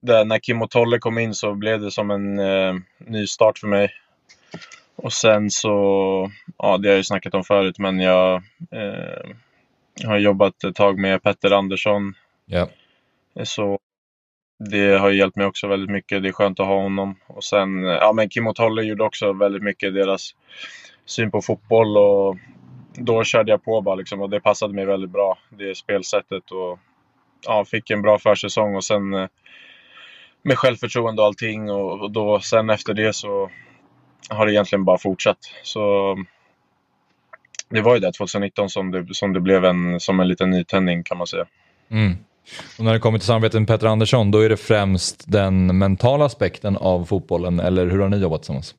Speaker 10: där, när Kim och Tolle kom in så blev det som en eh, ny start för mig. Och sen så, ja det har jag ju snackat om förut, men jag eh, har jobbat ett tag med Petter Andersson.
Speaker 1: Ja.
Speaker 10: Så det har hjälpt mig också väldigt mycket. Det är skönt att ha honom. Och sen, ja men Kim och Tolle gjorde också väldigt mycket deras syn på fotboll och då körde jag på bara liksom och det passade mig väldigt bra. Det spelsättet och ja, fick en bra försäsong och sen eh, med självförtroende och allting och, och då sen efter det så har det egentligen bara fortsatt. Så det var ju det 2019 som det, som det blev en, som en liten nytändning kan man säga.
Speaker 1: Mm. Och när det kommer till samarbetet med Petter Andersson, då är det främst den mentala aspekten av fotbollen, eller hur har ni jobbat tillsammans?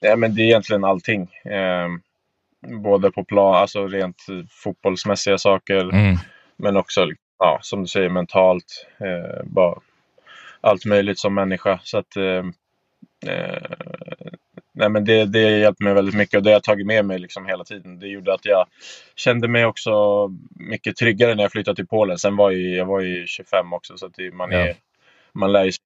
Speaker 10: Ja, men det är egentligen allting. Eh, både på plan, alltså rent fotbollsmässiga saker,
Speaker 1: Mm.
Speaker 10: men också, ja, som du säger, mentalt. Eh, bara allt möjligt som människa. Så att, eh, eh, nej, men det, det hjälpte mig väldigt mycket och det har jag tagit med mig liksom hela tiden. Det gjorde att jag kände mig också mycket tryggare när jag flyttade till Polen. Sen var jag, jag var ju 25 också, så att man, är,
Speaker 1: Ja.
Speaker 10: man lär sig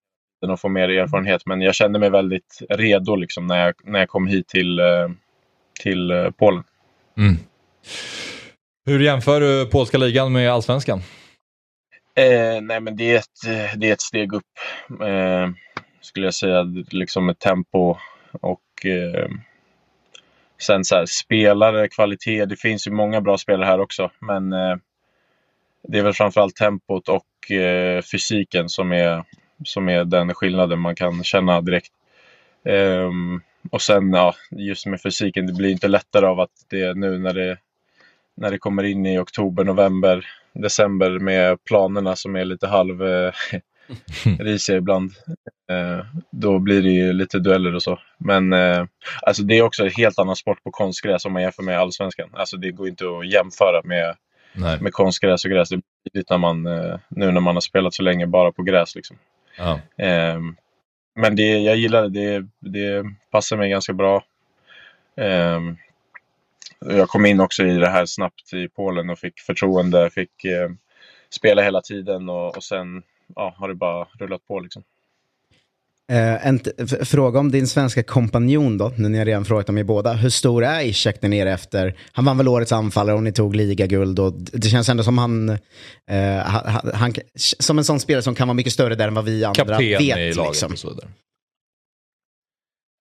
Speaker 10: och får mer erfarenhet. Men jag kände mig väldigt redo liksom, när, jag, när jag kom hit till, eh, till eh, Polen.
Speaker 1: Mm. Hur jämför du polska ligan med allsvenskan?
Speaker 10: Eh, nej, men det är ett, eh, det är ett steg upp, eh, skulle jag säga. Liksom ett tempo och eh, sen så här, spelare, kvalitet. Det finns ju många bra spelare här också, men eh, det är väl framförallt tempot och fysiken som är, som är den skillnaden man kan känna direkt. Ehm, och sen, ja, just med fysiken, det blir inte lättare av att det nu när det, när det kommer in i oktober, november, december med planerna som är lite halv eh, risiga ibland. Eh, då blir det ju lite dueller och så. Men eh, alltså det är också en helt annan sport på konstgräs om man jämför med allsvenskan. Alltså det går inte att jämföra med,
Speaker 1: Nej.
Speaker 10: med konstgräs och gräs. Det blir när man, eh, nu när man har spelat så länge bara på gräs. Liksom.
Speaker 1: Ja.
Speaker 10: Men det, jag gillar det. det. Det passar mig ganska bra. Ehm, jag kom in också i det här snabbt i Polen och fick förtroende. Fick eh, spela hela tiden och, och sen ja, har det bara rullat på. Liksom.
Speaker 3: Eh, en fråga om din svenska kompanjon då, nu när jag redan frågat om er båda. Hur stor är Ishak där nere efter? Han vann väl årets anfallare och ni tog ligaguld och det känns ändå som han, eh, han, han, som en sån spelare som kan vara mycket större där än vad vi andra
Speaker 1: Kapten
Speaker 3: vet.
Speaker 1: i laget
Speaker 3: liksom.
Speaker 1: och så vidare.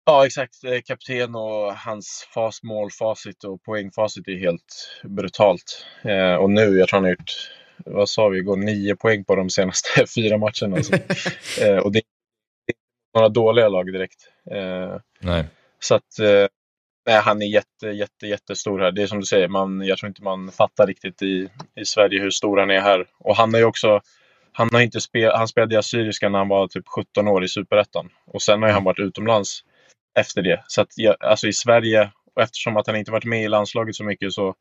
Speaker 10: Ja, exakt. Eh, Kapten och hans fast målfacit och poängfacit är helt brutalt. Eh, och nu, jag tror han har gjort, vad sa vi igår, nio poäng på de senaste fyra matcherna. Alltså. eh, och det är några dåliga lag direkt. Eh,
Speaker 1: Nej.
Speaker 10: så att, eh, nej, han är jätte, jätte, jättestor här. Det är som du säger, man, jag tror inte man fattar riktigt i, i Sverige hur stor han är här. Och han ju också, han har inte spel, han spelade i Assyriska när han var typ 17 år i Superettan. Och sen har ju han varit utomlands efter det. Så att alltså i Sverige, och eftersom att han inte varit med i landslaget så mycket så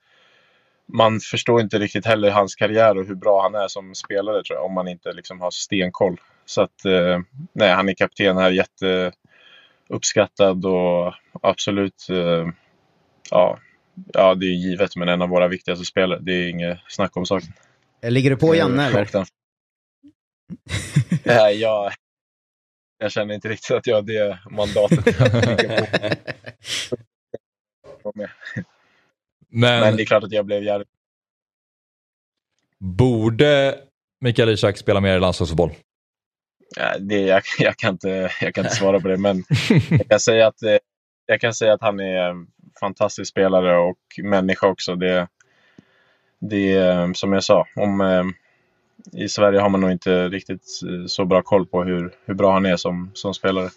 Speaker 10: man förstår inte riktigt heller hans karriär och hur bra han är som spelare tror jag, om man inte liksom har stenkoll. Så att, eh, nej, han är kapten här, jätteuppskattad och absolut, eh, ja, ja, det är givet, men en av våra viktigaste spelare. Det är inget snack om saken.
Speaker 3: Eh, Ligger du på Janne eller?
Speaker 10: Och den- Nej, jag, jag känner inte riktigt att jag har det mandatet. Men,
Speaker 1: Men,
Speaker 10: det är klart att jag blev jävligt...
Speaker 1: borde Mikael Ishak spela mer i landslagsfotboll?
Speaker 10: Ja, det, jag, jag, kan inte, jag kan inte svara på det, men jag kan säga att, eh, jag kan säga att han är en fantastisk spelare och människa också. Det, det är som jag sa, om, eh, i Sverige har man nog inte riktigt eh, så bra koll på hur, hur bra han är som, som spelare.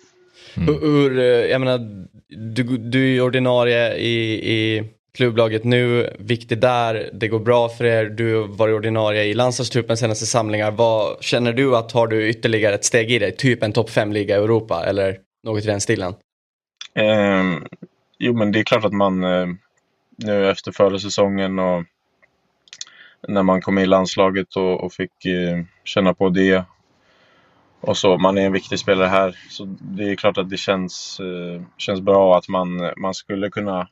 Speaker 2: Hur, hur, eh, jag menar, du, du är ju ordinarie i, i klubblaget nu, viktig där, det går bra för er, du var ordinarie i landslagstruppen senaste samlingar. Vad Känner du att har du ytterligare ett steg i dig, typ en topp 5-liga i Europa eller något i den stilen?
Speaker 10: Eh, jo, men det är klart att man eh, nu efter förra säsongen och när man kom in i landslaget och, och fick eh, känna på det och så, man är en viktig spelare här. Så det är klart att det känns, eh, känns bra att man, man skulle kunna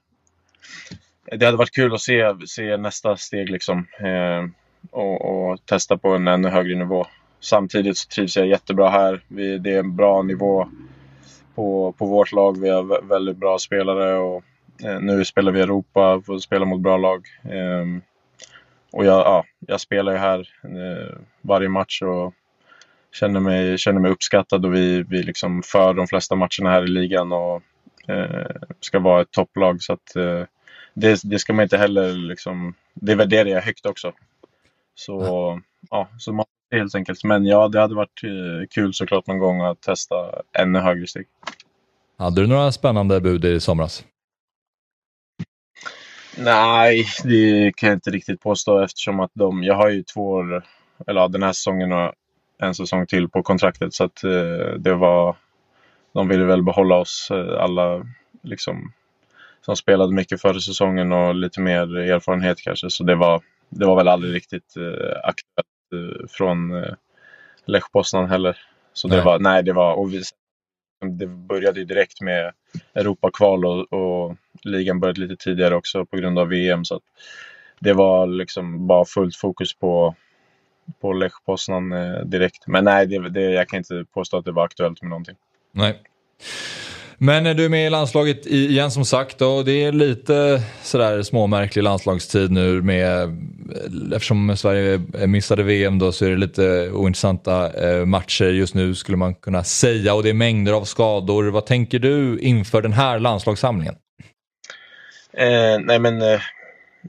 Speaker 10: det hade varit kul att se, se nästa steg liksom. Eh, och, och, testa på en ännu högre nivå. Samtidigt så trivs jag jättebra här. Vi, det är en bra nivå på, på vårt lag. Vi har väldigt bra spelare och eh, nu spelar vi i Europa, får spela mot bra lag. Eh, och jag, ja, jag spelar ju här eh, varje match och känner mig, känner mig uppskattad och vi, vi liksom för de flesta matcherna här i ligan och eh, ska vara ett topplag. Så att, eh, det, det ska man inte heller liksom, det värderar jag högt också. Så, ja. ja så man, helt enkelt. Men ja, det hade varit eh, kul såklart någon gång att testa ännu högre steg.
Speaker 1: Hade du några spännande bud i somras?
Speaker 10: Nej, det kan jag inte riktigt påstå eftersom att de, jag har ju två år, eller ja, den här säsongen och en säsong till på kontraktet så att eh, det var, de ville väl behålla oss eh, alla liksom som spelade mycket förra säsongen och lite mer erfarenhet kanske så det var, det var väl aldrig riktigt eh, aktuellt eh, från eh, Lech Poznan heller. Så nej. det var, nej det var, och vi, det började ju direkt med Europakval och, och ligan började lite tidigare också på grund av VM. Så det var liksom bara fullt fokus på, på Lech Poznan eh, direkt. Men nej, det, det, jag kan inte påstå att det var aktuellt med någonting.
Speaker 1: Nej. Men du är med i landslaget igen som sagt och det är lite sådär småmärklig landslagstid nu med eftersom Sverige missade VM då så är det lite ointressanta eh, matcher just nu skulle man kunna säga och det är mängder av skador. Vad tänker du inför den här landslagssamlingen?
Speaker 10: Eh, nej men eh,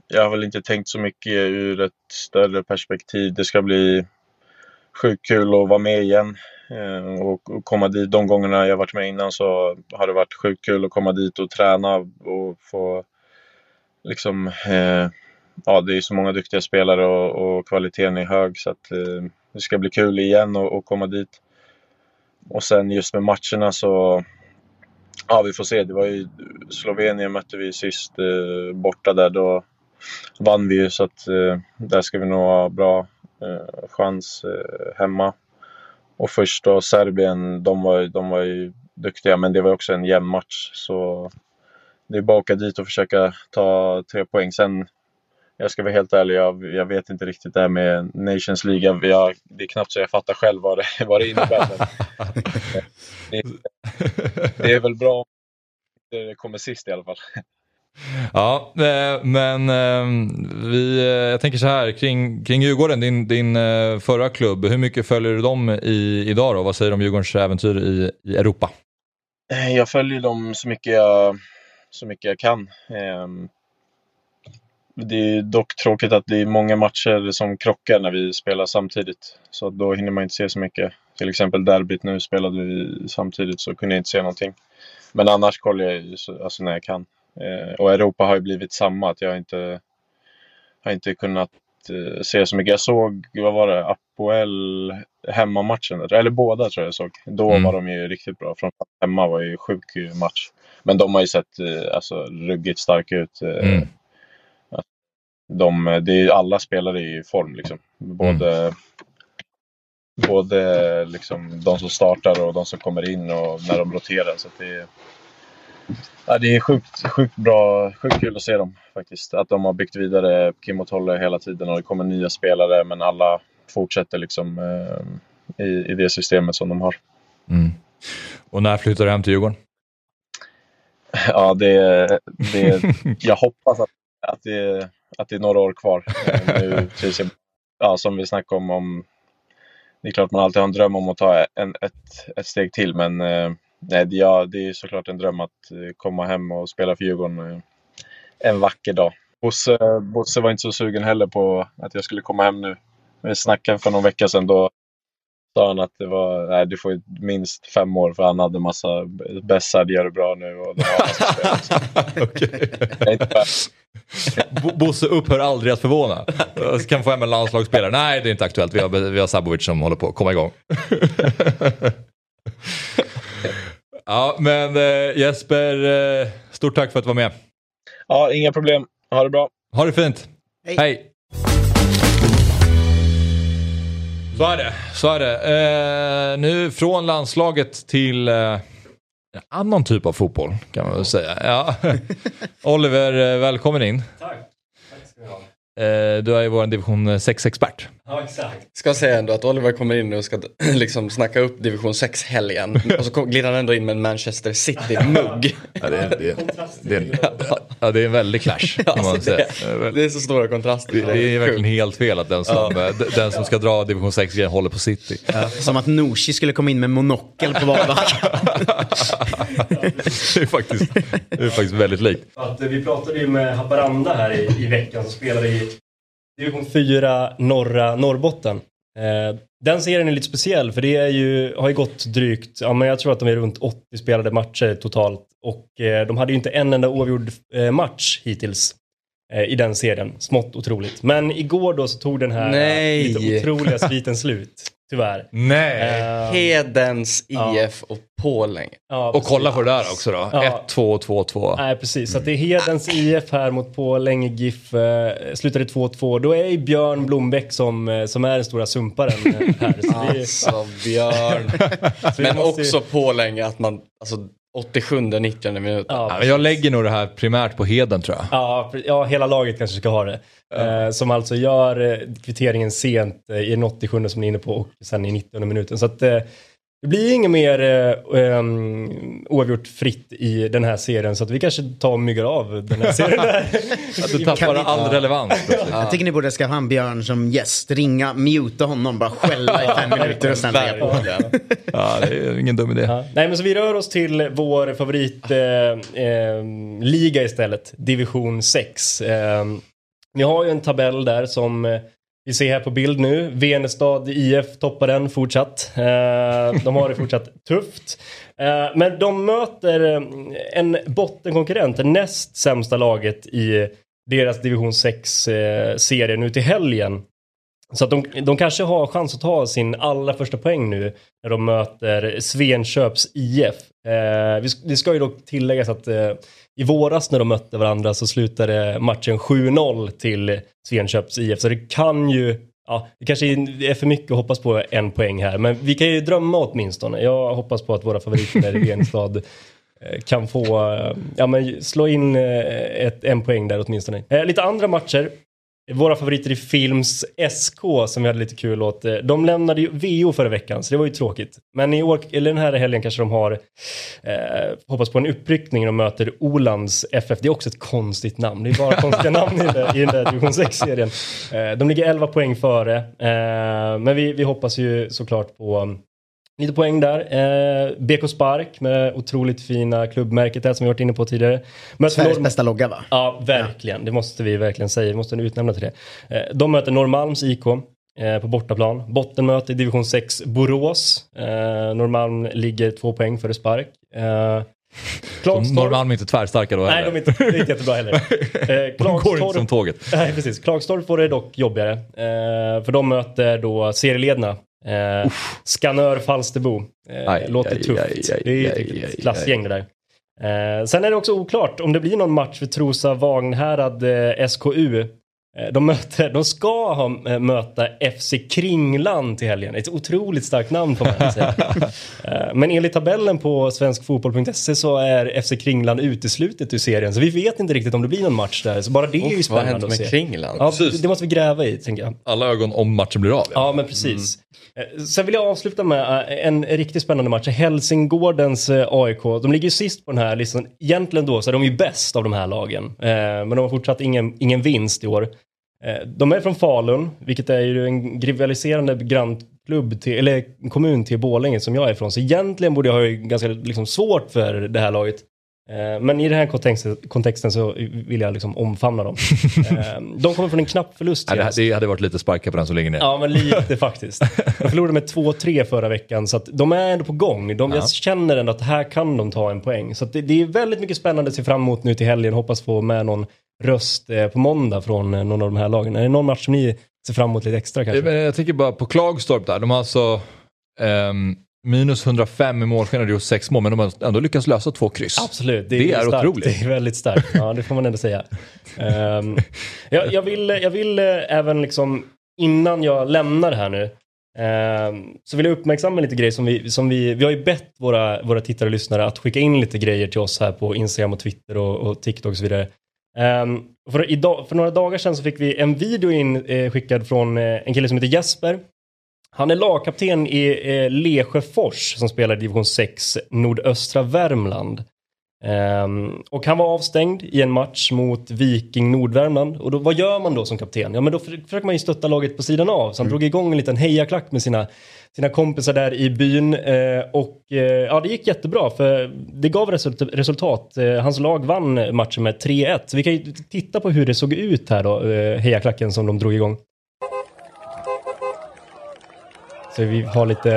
Speaker 10: jag har väl inte tänkt så mycket ur ett större perspektiv. Det ska bli sjukt kul att vara med igen. Eh, och komma dit. De gångerna jag varit med innan så har det varit sjukt kul att komma dit och träna och få liksom eh, ja, det är så många duktiga spelare och, och kvaliteten är hög så att eh, det ska bli kul igen att komma dit. Och sen just med matcherna så Ja, vi får se. Det var ju Slovenien mötte vi sist eh, borta där. Då vann vi ju så att eh, där ska vi nog ha bra eh, chans eh, hemma. Och först då Serbien, de var, de var ju duktiga men det var också en jämn match. Så det är bara att åka dit och försöka ta tre poäng. Sen, jag ska vara helt ärlig, jag, jag vet inte riktigt det här med Nations League. Jag, det är knappt så jag fattar själv vad det, vad det innebär. det, det är väl bra om det kommer sist i alla fall.
Speaker 1: Ja, eh, men ehm, vi, eh, jag tänker så här kring, kring Djurgården, din, din eh, förra klubb. Hur mycket följer du dem i, idag då? Vad säger du om Djurgårdens äventyr i, i Europa?
Speaker 10: Jag följer dem så mycket jag, så mycket jag kan. Ehm, det är dock tråkigt att det är många matcher som krockar när vi spelar samtidigt. Så då hinner man inte se så mycket. Till exempel derbyt nu spelade vi samtidigt så kunde jag inte se någonting. Men annars kollar jag alltså när jag kan. Eh, och Europa har ju blivit samma, att jag inte har inte kunnat eh, se så mycket. Jag såg, vad var det, Apoel hemmamatchen, eller båda tror jag jag såg. Då mm. var de ju riktigt bra. Från hemma var ju sjuk match. Men de har ju sett eh, alltså, ruggigt starka ut. Mm. De, det är, alla spelare i form liksom. Både, mm. både liksom, de som startar och de som kommer in och när de roterar. Så det, Ja, det är sjukt, sjukt bra, sjukt kul att se dem faktiskt. Att de har byggt vidare Kim och Tolle hela tiden och det kommer nya spelare men alla fortsätter liksom eh, i, i det systemet som de har.
Speaker 1: Mm. Och när flyttar du hem till Djurgården?
Speaker 10: Ja, det, det, jag hoppas att, att, det, att det är några år kvar. Eh, nu jag, ja, som vi snackade om, om, det är klart man alltid har en dröm om att ta en, ett, ett steg till men eh, nej, det, ja, det är såklart en dröm att eh, komma hem och spela för Djurgården eh, en vacker dag. Bosse, Bosse var inte så sugen heller på att jag skulle komma hem nu. Vi snackade för någon vecka sedan. Då sa han att det var, nej, du får minst fem år för han hade massa bässar, gör det bra nu och det var
Speaker 1: Bosse upphör aldrig att förvåna. Kan få hem en landslagsspelare. Nej, det är inte aktuellt. Vi har, vi har Sabovic som håller på att komma igång. Ja, men eh, Jesper, eh, stort tack för att du var med.
Speaker 10: Ja, inga problem. Ha det bra.
Speaker 1: Ha det fint. Hej. Hej. Så är det. Så är det. Eh, nu från landslaget till eh, en annan typ av fotboll kan man väl säga. Ja. Oliver, eh, välkommen in.
Speaker 11: Tack. Tack ska ni ha.
Speaker 1: Eh, Du är ju vår division 6-expert.
Speaker 11: Ja, exakt.
Speaker 2: Ska säga ändå att Oliver kommer in nu och ska liksom snacka upp division 6-helgen. Och så glider han ändå in med en Manchester City-mugg.
Speaker 1: Ja, det, är- det, det, är ja, det är en väldig clash
Speaker 2: Alltså, det, det är så stora kontraster.
Speaker 1: Det, det är verkligen helt fel att den som, eh, d- den som ska dra division 6 grejen håller på City.
Speaker 3: Som att Nooshi skulle komma in med monokel på valbacken.
Speaker 1: det, är faktiskt, det är faktiskt väldigt likt.
Speaker 11: Att, eh, vi pratade ju med Haparanda här i, i veckan som spelade i division 4 norra Norrbotten. Eh, den serien är lite speciell för det är ju, har ju gått drygt, ja men jag tror att de är runt 80 spelade matcher totalt. Och eh, de hade ju inte en enda oavgjord eh, match hittills eh, i den serien. Smått otroligt. Men igår då så tog den här
Speaker 2: Nej.
Speaker 11: eh, lite otroliga sviten slut. Tyvärr.
Speaker 1: Nej.
Speaker 11: Eh,
Speaker 2: Hedens
Speaker 11: Ja.
Speaker 2: IF och Pålänge.
Speaker 11: ja,
Speaker 1: Och kolla på det där också då.
Speaker 11: Ja.
Speaker 1: 1-2, 2-2.
Speaker 11: Nej, precis. Så att det är Hedens IF här mot Pålänge GIF. Eh, slutade 2-2. Då är ju Björn Blombäck som, eh, som är den stora sumparen eh, här. Så vi,
Speaker 2: Alltså Björn. Men
Speaker 11: måste ju-
Speaker 2: också Pålänge att man, alltså 87-90 minut.
Speaker 11: Ja,
Speaker 1: Ja, jag lägger nog det här primärt på Heden tror jag.
Speaker 11: Ja, ja, hela laget kanske ska ha det. Eh, som alltså gör eh, kvitteringen sent eh, i den 87 som ni är inne på och sen i 90 minuten. Så att eh, det blir inget mer eh, um, oavgjort fritt i den här serien så att vi kanske tar och myggar av den här serien.
Speaker 1: Att du tappar all relevans plötsligt.
Speaker 3: Jag tycker ni borde skaffa han Björn som gäst. Ringa, muta honom, bara skälla i fem minuter och sen lägga på.
Speaker 1: Ja, det är ingen dum idé.
Speaker 11: Ja. Nej men så vi rör oss till vår favoritliga eh, liga istället, division 6. Eh, ni har ju en tabell där som eh, vi ser här på bild nu. Venestad IF toppar den fortsatt. Eh, de har det fortsatt tufft. Eh, men de möter eh, en bottenkonkurrent, det näst sämsta laget i deras division 6-serie nu till helgen. Så att de, de kanske har chans att ta sin allra första poäng nu när de möter Svenköps IF. Eh, vi, det ska ju dock tilläggas att eh, i våras när de mötte varandra så slutade matchen 7-0 till Svenköps IF. Så det kan ju, ja, det kanske är för mycket att hoppas på en poäng här. Men vi kan ju drömma åtminstone. Jag hoppas på att våra favoriter i Venstad eh, kan få, eh, ja men slå in eh, ett, en poäng där åtminstone. Eh, lite andra matcher. Våra favoriter i Films SK som vi hade lite kul åt. eh, De lämnade ju VO förra veckan så det var ju tråkigt. Men i år, eller den här helgen kanske de har eh, hoppas på en uppryckning och möter Olands FF. Det är också ett konstigt namn. Det är bara konstiga namn i, det, i den där division 6-serien. Eh, de ligger 11 poäng före. Eh, men vi, vi hoppas ju såklart på Lite poäng där. Eh, BK Spark med otroligt fina klubbmärket där som vi varit inne på tidigare. Möter
Speaker 3: Sveriges
Speaker 11: Norm-
Speaker 3: bästa logga va?
Speaker 11: Ja, verkligen. Det måste vi verkligen säga. Vi måste utnämna till det. Eh, de möter Norrmalms IK eh, på bortaplan. Bottenmöte i division 6 Borås. Eh, Norrmalm ligger två poäng före Spark. Eh, Klagstorp-
Speaker 1: Norrmalm är inte tvärsstarka då
Speaker 11: Nej,
Speaker 1: heller.
Speaker 11: de är inte, det är inte jättebra heller. Eh,
Speaker 1: De går inte
Speaker 11: Klagstorp-
Speaker 1: som tåget.
Speaker 11: Nej, precis. Klagstorp får det dock jobbigare. Eh, för de möter då serieledarna. Eh, Skanör Falsterbo. Eh,
Speaker 1: Aj,
Speaker 11: låter
Speaker 1: aj,
Speaker 11: tufft.
Speaker 1: aj,
Speaker 11: det är ju ett klassgäng det där. Eh, sen är det också oklart om det blir någon match för Trosa Vagnhärad eh, SKU. Eh, De, möter, de ska ha, eh, möta FC Kringland till helgen. Ett otroligt starkt namn får man säga. Eh, Men enligt tabellen på svenskfotboll.se så är FC Kringland uteslutet ur serien. Så vi vet inte riktigt om det blir någon match där. Så bara det är ju
Speaker 2: Uff, vad
Speaker 11: spännande
Speaker 2: händer
Speaker 11: att
Speaker 2: med
Speaker 11: se.
Speaker 2: Kringland?
Speaker 11: Ja,
Speaker 1: Precis.
Speaker 11: det måste vi gräva i, tänker jag.
Speaker 1: Alla ögon om matchen blir av.
Speaker 11: Ja, men precis. Eh, Sen vill jag avsluta med en riktigt spännande match. Helsingårdens AIK. De ligger ju sist på den här listan. Egentligen då så är de ju bäst av de här lagen. Men de har fortsatt ingen, ingen vinst i år. Eh, de är från Falun, vilket är ju en rivaliserande grannklubb till, eller kommun till Borlänge som jag är ifrån. Så egentligen borde jag ha ganska liksom, svårt för det här laget. Eh, Men i den här kontexten, kontexten så vill jag liksom omfamna dem. Eh, De kommer från en knapp förlust.
Speaker 1: Nej, det, hade varit lite sparka på den som ligger ner.
Speaker 11: Ja, men lite faktiskt. De förlorade med 2-3 förra veckan, så att de är ändå på gång. De,
Speaker 1: Ja.
Speaker 11: Jag känner ändå att här kan de ta en poäng. Så det, det är väldigt mycket spännande att se fram emot nu till helgen. Hoppas få med någon röst eh, på måndag från någon av de här lagen. Är det någon match som ni ser fram emot lite extra kanske?
Speaker 1: Jag tänker bara på Klagstorp där. De har alltså ehm, minus 105 i målskillnad och gjort sex mål, men de har ändå lyckats lösa två kryss.
Speaker 11: Absolut,
Speaker 1: Det är
Speaker 11: starkt.
Speaker 1: otroligt.
Speaker 11: Det är väldigt starkt, ja det får man ändå säga. Ehm, jag, jag, vill, jag vill eh, även liksom, innan jag lämnar det här nu, Ehm, så vill jag uppmärksamma lite grejer som vi, som vi, vi har ju bett våra, våra tittare och lyssnare att skicka in lite grejer till oss här på Instagram och Twitter och, och TikTok och så vidare. Ehm, för, idag, för några dagar sedan så fick vi en video in eh, skickad från eh, en kille som heter Jesper. Han är lagkapten i eh, Lesjöfors som spelar i division 6 nordöstra Värmland. Ehm, och han var avstängd i en match mot Viking Nordvärmland. Och då, vad gör man då som kapten? Ja men då för, försöker man ju stötta laget på sidan av. Så han drog igång en liten hejaklack med sina, sina kompisar där i byn. Eh, och eh, ja, det gick jättebra för det gav result, resultat. Eh, hans lag vann matchen med 3-1. Så vi kan ju titta på hur det såg ut här då, hejaklacken som de drog igång. Så vi har lite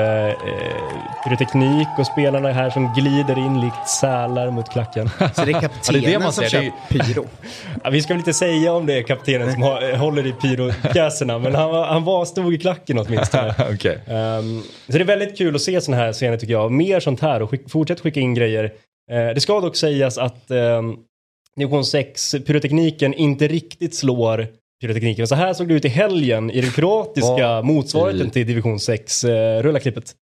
Speaker 11: eh, pyroteknik och spelarna här som glider in likt sälar mot klacken.
Speaker 3: Så det är kaptenen
Speaker 1: Ja, det är det man
Speaker 3: som
Speaker 1: ser.
Speaker 3: kör pyro.
Speaker 11: Ja, vi ska väl inte säga om det är kaptenen som har, eh, håller i pyropjäserna, men han, han var, stod i klacken åtminstone.
Speaker 1: Okej.
Speaker 11: Ehm, så det är väldigt kul att se sådana här scener tycker jag. Mer sånt här och skick, fortsätt skicka in grejer. Eh, det ska dock sägas att um, division 6, pyrotekniken inte riktigt slår pyrotekniken. Så här såg det ut i helgen i den kroatiska
Speaker 1: Vad
Speaker 11: motsvarigheten till division 6. Uh, rulla klippet.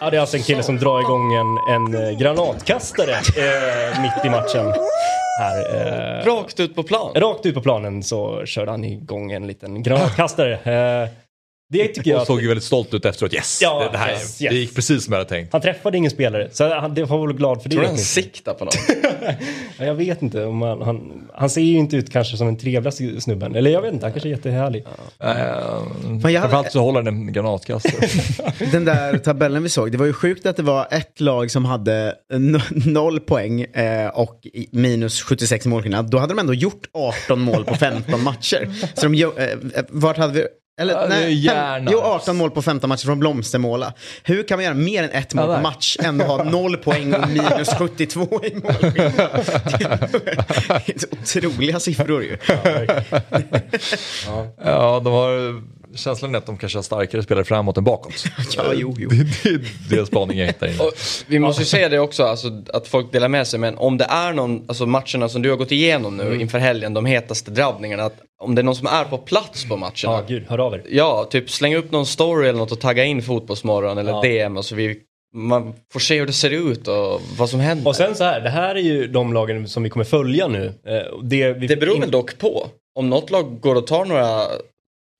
Speaker 11: Ja, det är alltså en kille som drar igång en, en eh, granatkastare eh, mitt i matchen. Här, eh,
Speaker 2: Rakt ut på plan.
Speaker 11: Rakt ut på planen så körde han igång en liten granatkastare. Eh, det tycker jag...
Speaker 1: Och
Speaker 11: att-
Speaker 1: såg ju väldigt stolt ut efteråt. Yes!
Speaker 11: Ja,
Speaker 1: det, det, här,
Speaker 11: yes,
Speaker 1: det
Speaker 11: yes.
Speaker 1: gick precis som jag hade tänkt.
Speaker 11: Han träffade ingen spelare, så han, det var väl glad för det.
Speaker 2: Tror du han siktar på någon?
Speaker 11: Ja, jag vet inte. Om han, han, han ser ju inte ut kanske som den trevligaste snubben. Eller jag vet inte, han kanske är jättehärlig.
Speaker 1: Uh,
Speaker 3: Fan, jag-
Speaker 1: Framförallt så håller den en granatkastare.
Speaker 3: Den där tabellen vi såg, det var ju sjukt att det var ett lag som hade noll poäng eh, och minus 76 i målskillnad. Då hade de ändå gjort 18 mål på 15 matcher. Så de, gjo- eh, vart hade vi... Eller,
Speaker 1: Ja,
Speaker 3: nej,
Speaker 1: gärna.
Speaker 3: jo, 18 mål på 15 matcher från Blomstermåla. Hur kan man göra mer än ett mål
Speaker 1: Ja, där.
Speaker 3: match än att ha noll poäng och minus 72 i målskillnad? Det är otroliga siffror ju.
Speaker 1: ja, de har känslan är att de kanske har starkare spelare framåt än bakåt.
Speaker 3: Ja, jo, jo.
Speaker 1: Det, det, det är spaning jag hittar in.
Speaker 2: Och vi måste ju säga det också, alltså, att folk delar med sig. Men om det är någon, alltså matcherna som du har gått igenom nu
Speaker 11: Mm.
Speaker 2: inför helgen, de hetaste drabbningarna. Att om det är någon som är på plats på matcherna.
Speaker 11: Ja, gud, hör av er.
Speaker 2: Ja, typ släng upp någon story eller något och tagga in Fotbollsmorgon eller
Speaker 11: Ja.
Speaker 2: DM. Alltså vi, man får se hur det ser ut och vad som händer.
Speaker 11: Och sen så här, det här är ju de lagen som vi kommer följa nu. Eh, och Det, vi,
Speaker 2: Det beror väl dock på. Om något lag går och tar några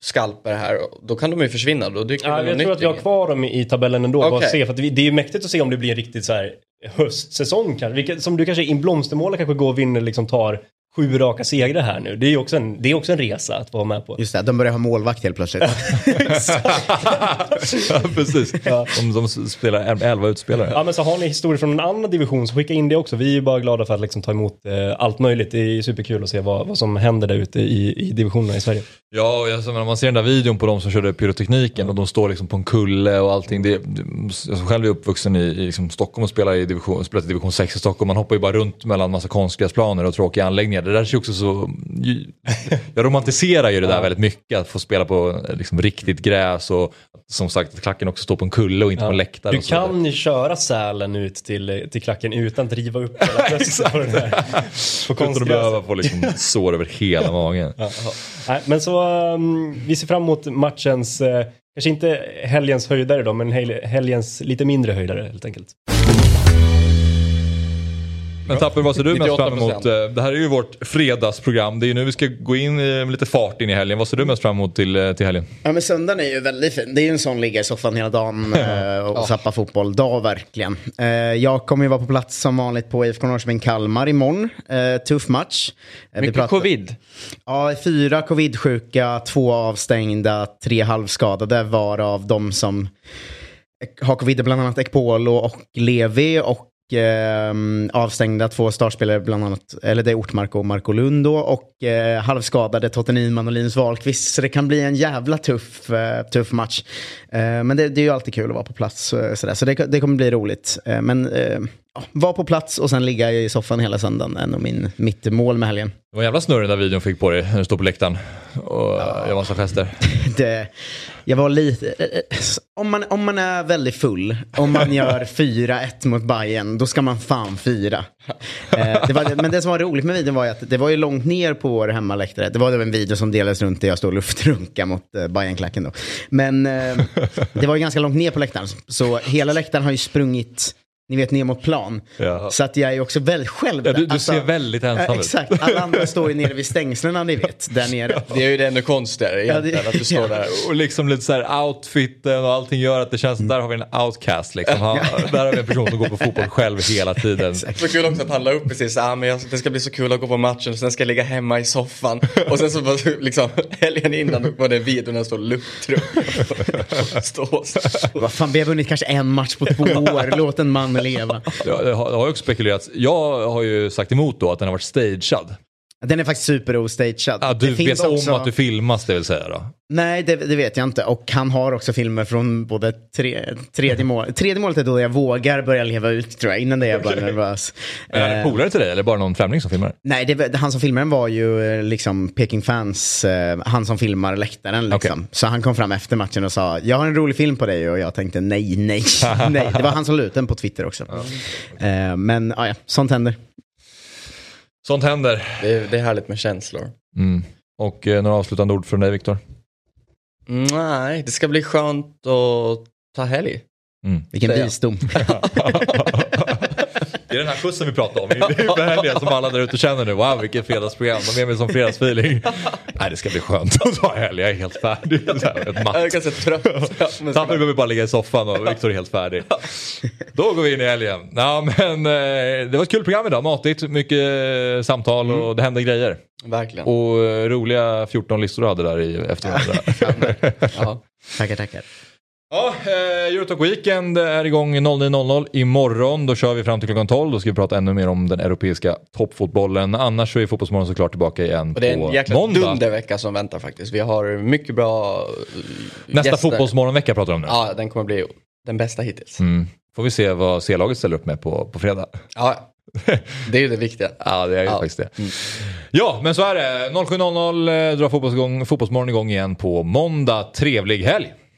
Speaker 2: skalper här, då kan de ju försvinna. Då dyker
Speaker 11: Ja, jag tror att vi har kvar dem i tabellen ändå. Bara
Speaker 2: Okej.
Speaker 11: se, för det är ju mäktigt att se om det blir en riktigt så här höstsäsong kanske. Vilket, som du kanske i Blomstermåla kanske går och vinner, liksom tar sju raka segrar här nu. Det är också en, det är också en resa att vara med på.
Speaker 3: Just det, de börjar ha målvakt helt plötsligt.
Speaker 1: ja, precis. Om de spelar 11 utspelare.
Speaker 11: Ja men så har ni historier från en annan division så skicka in det också. Vi är ju bara glada för att liksom ta emot eh, allt möjligt. Det är superkul att se vad, vad som händer där ute i, i divisionerna i Sverige.
Speaker 1: Ja, och jag, så, när man ser den där videon på de som körde pyrotekniken och de står liksom på en kulle och allting. Det, jag som själv är uppvuxen i, i liksom Stockholm och spelar i division, spelat i division 6 i Stockholm. Man hoppar ju bara runt mellan massa konstgräsplaner och tråkiga anläggningar. Det där ser också så... Jag romantiserar ju det där väldigt mycket. Att få spela på liksom, riktigt gräs och som sagt att klacken också står på en kulle och inte på en läktare.
Speaker 11: Du kan ju köra sälen ut till, till klacken utan att riva upp hela bröstet på den där. På
Speaker 1: Utan att behöva få liksom sår över hela magen.
Speaker 11: Ja, ja. Men så um, vi ser fram emot matchens, eh, kanske inte helgens höjdare då, men hel, helgens lite mindre höjdare helt enkelt.
Speaker 1: Men Tapper, vad ser du mest fram
Speaker 2: 98%.
Speaker 1: emot? Eh, Det här är ju vårt fredagsprogram. Det är ju nu vi ska gå in eh, med lite fart in i helgen. Vad ser du mest fram emot till, eh, till helgen?
Speaker 3: Ja men söndagen är ju väldigt fin. Det är ju en sån ligga i soffan hela dagen eh, och zappa fotboll. Dag verkligen. Jag kommer ju vara på plats som vanligt på IFK Norrköping Kalmar imorgon. Tuff match. Vi
Speaker 2: Mycket
Speaker 3: pratar-
Speaker 2: covid.
Speaker 3: Ja, fyra covid-sjuka, två avstängda, tre halvskadade varav de som har covid bland annat Ekpolo och Levi och eh, avstängda två startspelare bland annat, eller det är Ortmark och Marco Lund då, och eh, halvskadade Totte Nyman och Linus Wahlqvist. Så det kan bli en jävla tuff, eh, tuff match. Eh, men det, det är ju alltid kul att vara på plats. så, sådär. Så det, det kommer bli roligt. Eh, men eh, vara på plats och sen ligga i soffan hela söndagen är nog min, mitt mål med helgen.
Speaker 1: Det var en jävla snurr den där videon fick på dig när du stod på läktaren och gör massa gester.
Speaker 3: Det, jag var lite... Om man, om man är väldigt full, om man gör 4-1 mot Bayern, då ska man fan fira. Eh, det var, men det som var roligt med videon var ju att det var ju långt ner på vår hemmaläktare. Det var en video som delades runt där jag står och luftrunkar mot eh, Bayern-klacken då. Men eh, det var ju ganska långt ner på läktaren. Så hela läktaren har ju sprungit ni vet ner mot plan.
Speaker 1: Ja.
Speaker 3: Så att jag är också väldigt själv.
Speaker 1: Ja, du- du
Speaker 3: Alltså,
Speaker 1: ser väldigt ensam
Speaker 3: ja,
Speaker 1: ut.
Speaker 3: Exakt, alla andra står ju nere vid stängslena ni vet, där nere.
Speaker 2: Det är ju det ännu konstigare egentligen att du står där.
Speaker 1: Och liksom lite så här outfiten och allting gör att det känns som där har vi en outcast liksom. Han, där har vi en person som går på fotboll själv hela tiden.
Speaker 2: Så kul också att han la upp precis ah, men jag, det ska bli så kul att gå på matchen och sen ska jag ligga hemma i soffan. Och sen så bara, liksom helgen innan var det en video när han står lufttruck. Stå
Speaker 3: Vad fan, vi har vunnit kanske en match på två år, låt en man leva.
Speaker 1: Det har, det har ju också spekulerats. Jag har ju sagt emot då att den har varit stagead.
Speaker 3: Den är faktiskt super-ostagead.
Speaker 1: Ja, du
Speaker 3: Det finns
Speaker 1: vet om
Speaker 3: också-
Speaker 1: att du filmas det vill säga då?
Speaker 3: Nej, det, det vet jag inte. Och han har också filmer från både tre, tredje mål. Tredje målet är då jag vågar börja leva ut tror jag. Innan det är jag bara nervös.
Speaker 1: Är han
Speaker 3: Eh,
Speaker 1: en polare till dig eller bara någon främling som filmar?
Speaker 3: Nej, det, han som filmade den var ju eh, liksom Peking fans, eh, han som filmar läktaren liksom. Så han kom fram efter matchen och sa, jag har en rolig film på dig och jag tänkte nej, nej, nej. Det var han som la ut den på Twitter också. Eh, men ja, sånt händer.
Speaker 1: Sånt händer.
Speaker 2: Det är, det är härligt med känslor.
Speaker 1: Mm. Och eh, några avslutande ord från dig Viktor?
Speaker 2: Nej, det ska bli skönt att ta helg.
Speaker 1: Mm.
Speaker 3: Vilken visdom.
Speaker 1: Det är den här skjutsen vi pratar om inför helgen som alla där ute känner nu. Wow vilket fredagsprogram, de är med som fredagsfeeling. Nej det ska bli skönt att ta helg, jag är helt färdig. Så här, ett matt.
Speaker 2: Jag är ganska trött. Men
Speaker 1: Tapper behöver bara ligga i soffan och Viktor är helt färdig. Då går vi in i helgen. Ja, men, eh, det var ett kul program idag, matigt, mycket eh, samtal och det hände grejer.
Speaker 2: Verkligen.
Speaker 1: Och eh, roliga 14 listor du hade där i eftermiddag.
Speaker 2: Ja.
Speaker 3: Tackar, tackar.
Speaker 1: Ja, eh, Eurotalk Weekend är igång 09.00 imorgon. Då kör vi fram till klockan 12. Då ska vi prata ännu mer om den europeiska toppfotbollen. Annars så är Fotbollsmorgon såklart tillbaka igen
Speaker 2: Och det är
Speaker 1: på
Speaker 2: en jäkla
Speaker 1: måndag.
Speaker 2: dundervecka som väntar faktiskt. Vi har mycket bra eh,
Speaker 1: Nästa
Speaker 2: gäster.
Speaker 1: Fotbollsmorgonvecka pratar du om nu.
Speaker 2: Ja, den kommer bli den bästa hittills.
Speaker 1: Mm. Får vi se vad C-laget ställer upp med på, på fredag.
Speaker 2: Ja, det är ju det viktiga.
Speaker 1: Ja, det är ju
Speaker 2: Ja. Mm.
Speaker 1: faktiskt det. Ja, men så är det. 07.00 eh, drar fotbollsgång, Fotbollsmorgon igång igen på måndag. Trevlig helg!